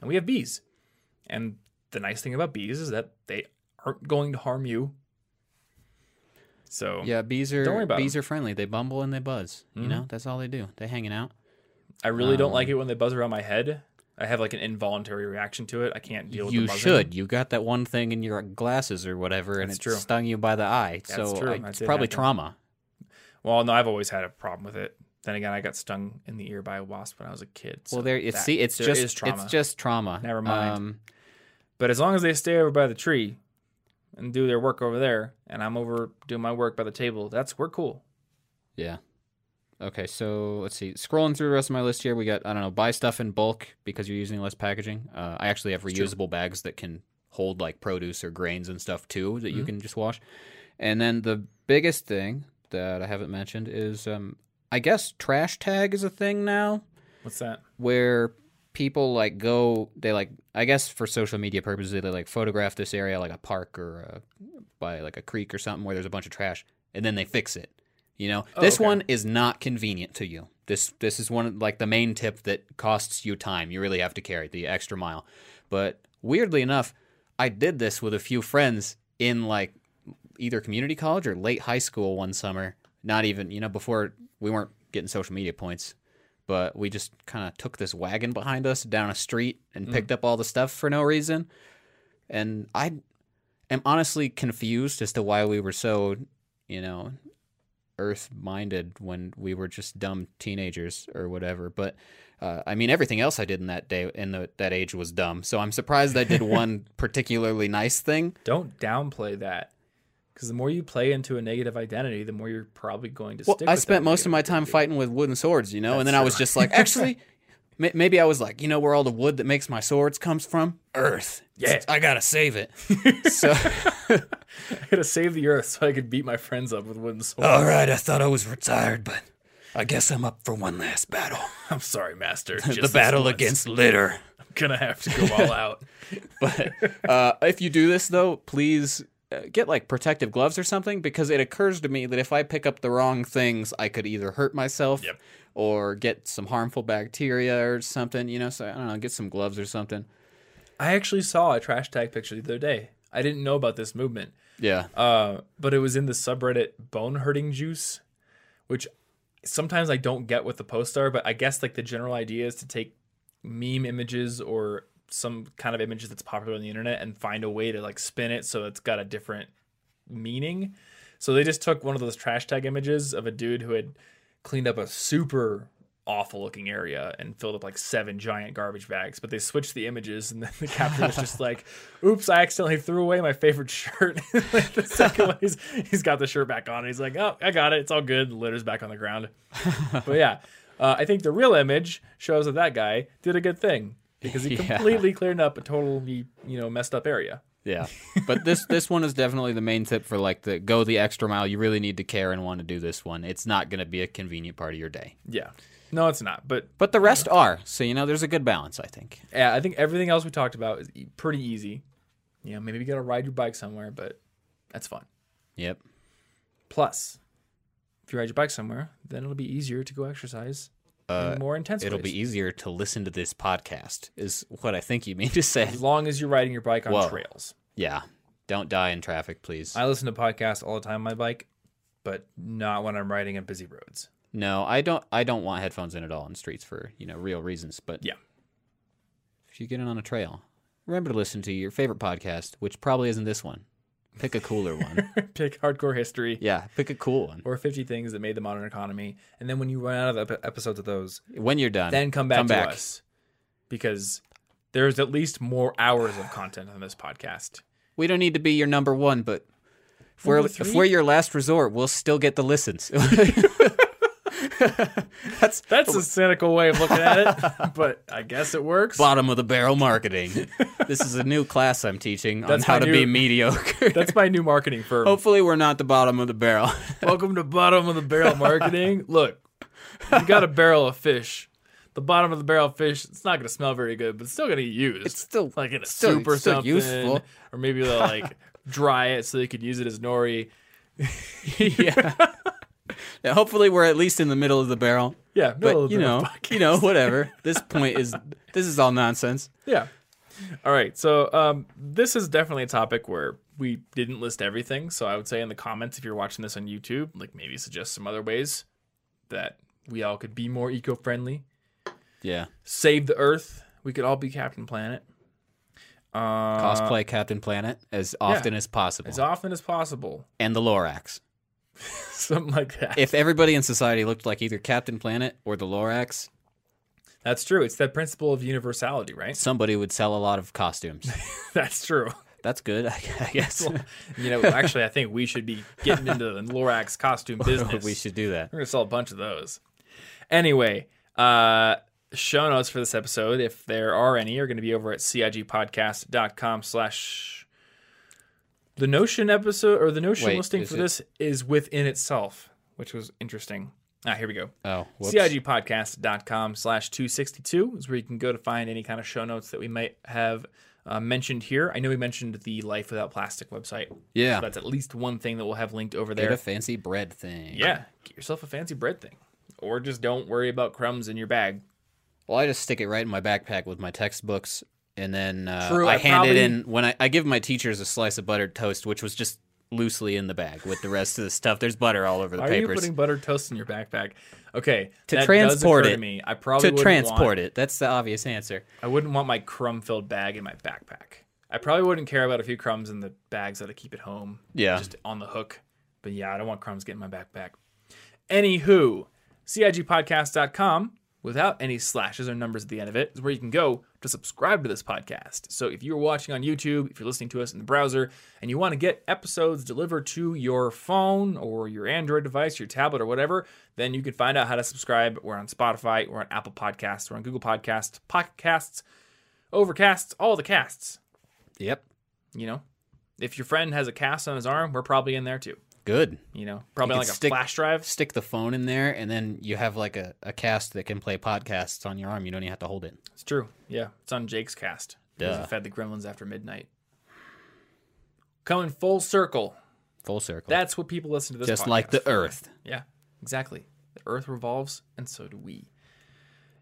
And we have bees. And the nice thing about bees is that they aren't going to harm you. So Yeah, bees are Don't worry about bees are friendly. They bumble and they buzz. You Mhm. know, that's all they do. They hanging out. I really don't Um, like it when they buzz around my head. I have like an involuntary reaction to it. I can't deal with You should. You got that one thing in your glasses or whatever, and That's it true. stung you by the eye. That's so true. I- it's probably trauma. Well, no, I've always had a problem with it. Then again, I got stung in the ear by a wasp when I was a kid. So well, there. It's that- see, it's just trauma. it's just trauma. Never mind. Um, But as long as they stay over by the tree and do their work over there, and I'm over doing my work by the table, that's we're cool. Yeah. Okay, so let's see. Scrolling through the rest of my list here, we got I don't know, buy stuff in bulk because you're using less packaging. Uh, I actually have reusable bags that can hold like produce or grains and stuff too that you Mhm. can just wash. And then the biggest thing that I haven't mentioned is um, I guess trash tag is a thing now What's that? where people like go they like I guess for social media purposes they like photograph this area like a park or a, by like a creek or something where there's a bunch of trash and then they fix it. You know, Oh, this okay. one is not convenient to you. This this is one of, like the main tip that costs you time. You really have to carry the extra mile. But weirdly enough, I did this with a few friends in like either community college or late high school one summer. Not even, you know, before we weren't getting social media points, but we just kind of took this wagon behind us down a street and Mm. picked up all the stuff for no reason. And I am honestly confused as to why we were so, you know, earth minded when we were just dumb teenagers or whatever. But uh, I mean, everything else I did in that day in the, that age was dumb. So I'm surprised I did one particularly nice thing. Don't downplay that. Because the more you play into a negative identity, the more you're probably going to stick. Well, I spent most of my time identity. fighting with wooden swords, you know, and That's then I was just like, actually, ma- maybe I was like, you know, where all the wood that makes my swords comes from? Earth. Yeah. I gotta save it. so, I gotta save the earth so I could beat my friends up with wooden swords. all right, I thought I was retired, but I guess I'm up for one last battle. I'm sorry, master. the battle once. against litter. I'm gonna have to go all out. But uh, if you do this though, please get like protective gloves or something because it occurs to me that if I pick up the wrong things, I could either hurt myself Yep. or get some harmful bacteria or something. You know, so I don't know, get some gloves or something. I actually saw a trash tag picture the other day. I didn't know about this movement. Yeah. Uh, but it was in the subreddit bone hurting juice, which sometimes I don't get what the posts are, but I guess like the general idea is to take meme images or some kind of images that's popular on the internet and find a way to like spin it so it's got a different meaning. So they just took one of those trash tag images of a dude who had cleaned up a super awful looking area and filled up like seven giant garbage bags, but they switched the images and then the caption was just like, oops, I accidentally threw away my favorite shirt. like the second one, he's, he's got the shirt back on. He's like, oh, I got it. It's all good. The litter's back on the ground. but yeah, uh, I think the real image shows that that guy did a good thing because he Yeah. completely cleared up a totally, you know, messed up area. Yeah. But this this one is definitely the main tip for like the go the extra mile. You really need to care and want to do this one. It's not going to be a convenient part of your day. Yeah. No, it's not. But But the rest are. So you know there's a good balance, I think. yeah, I think everything else we talked about is pretty easy. You know, maybe you got to ride your bike somewhere, but that's fun. Yep. Plus, if you ride your bike somewhere, then it'll be easier to go exercise Uh, in more intense It'll ways. be easier to listen to this podcast is what I think you mean to say. as long as you're riding your bike on Whoa. trails. Yeah. Don't die in traffic, please. I listen to podcasts all the time on my bike, but not when I'm riding on busy roads. no, I don't. I don't want headphones in at all in streets for you know real reasons. But Yeah. if you get in on a trail, remember to listen to your favorite podcast, which probably isn't this one. Pick a cooler one. Pick hardcore history yeah, pick a cool one. or 50 things that made the modern economy, and then when you run out of ep- episodes of those, When you're done, then come back come to back. us because there's at least more hours of content on this podcast. We don't need to be your number one, but if we're if we're your last resort, we'll still get the listens. That's That's a cynical way of looking at it, but I guess it works. bottom of the barrel marketing. this is a new class I'm teaching on how to new- be mediocre. That's my new marketing firm. Hopefully, we're not the bottom of the barrel. Welcome to bottom of the barrel marketing. Look, you got a barrel of fish. The bottom of the barrel of fish, it's not going to smell very good, but it's still going to get used. It's still like in a still- soup or still something, useful. or maybe they'll like dry it so they could use it as nori. yeah. Yeah, Hopefully, we're at least in the middle of the barrel. Yeah, middle But of you know, you know, whatever. This point is this is all nonsense. Yeah. All right. So um, this is definitely a topic where we didn't list everything. So I would say in the comments, if you're watching this on YouTube, like maybe suggest some other ways that we all could be more eco-friendly, Yeah. save the Earth. We could all be Captain Planet. Uh, Cosplay Captain Planet as often as possible, as often as possible. and the Lorax. Something like that. If everybody in society looked like either Captain Planet or the Lorax, That's true. It's that principle of universality, right? somebody would sell a lot of costumes. That's true. That's good, I guess. You know, actually, I think we should be getting into the Lorax costume business. we should do that. We're gonna sell a bunch of those. Anyway, uh, show notes for this episode, if there are any, are going to be over at cigpodcast.com slash the Notion episode or the Notion Wait, listing for it- this is within itself, which was interesting. Ah, here we go. Oh, whoops. CIGpodcast.com slash 262 is where you can go to find any kind of show notes that we might have uh, mentioned here. I know we mentioned the Life Without Plastic website. Yeah. So that's at least one thing that we'll have linked over Get there. a fancy bread thing. Yeah, get yourself a fancy bread thing, or just don't worry about crumbs in your bag. Well, I just stick it right in my backpack with my textbooks, and then uh, True, I, I hand probably- it in when I, I give my teachers a slice of buttered toast, which was just loosely in the bag with the rest of the stuff. There's butter all over the Why are papers. you putting buttered toast in your backpack? Okay, To transport it. To me, I probably to transport want, it. That's the obvious answer. I wouldn't want my crumb-filled bag in my backpack. I probably wouldn't care about a few crumbs in the bags that I keep at home. Yeah. just on the hook. But yeah, I don't want crumbs getting my backpack. Anywho, CIGpodcast.com without any slashes or numbers at the end of it is where you can go to subscribe to this podcast. So if you're watching on YouTube, if you're listening to us in the browser, and you want to get episodes delivered to your phone or your Android device, your tablet, or whatever, then you can find out how to subscribe. We're on Spotify, we're on Apple Podcasts, we're on Google Podcasts, Podcasts, Overcasts, all the casts. Yep. You know, if your friend has a cast on his arm, we're probably in there too. Good. You know, probably You like a stick- flash drive. Stick the phone in there, and then you have like a, a cast that can play podcasts on your arm. You don't even have to hold it. It's true. Yeah, it's on Jake's cast. Duh. he fed the gremlins after midnight. Coming full circle. Full circle. That's what people listen to this just podcast like the. Earth. Yeah, exactly. The earth revolves, and so do we.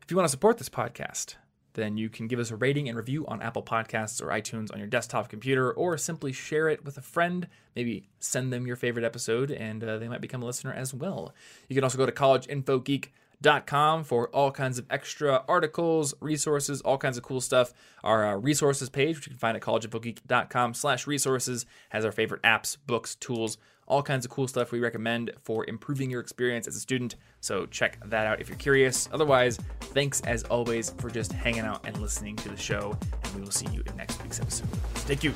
If you want to support this podcast, then you can give us a rating and review on Apple Podcasts or iTunes on your desktop computer, or simply share it with a friend. Maybe send them your favorite episode, and uh, they might become a listener as well. You can also go to collegeinfogeek.com for all kinds of extra articles, resources, all kinds of cool stuff. Our uh, resources page, which you can find at collegeinfogeek.com slash resources, has our favorite apps, books, tools, all kinds of cool stuff we recommend for improving your experience as a student. So check that out if you're curious. Otherwise, thanks as always for just hanging out and listening to the show, and we will see you in next week's episode. Thank you.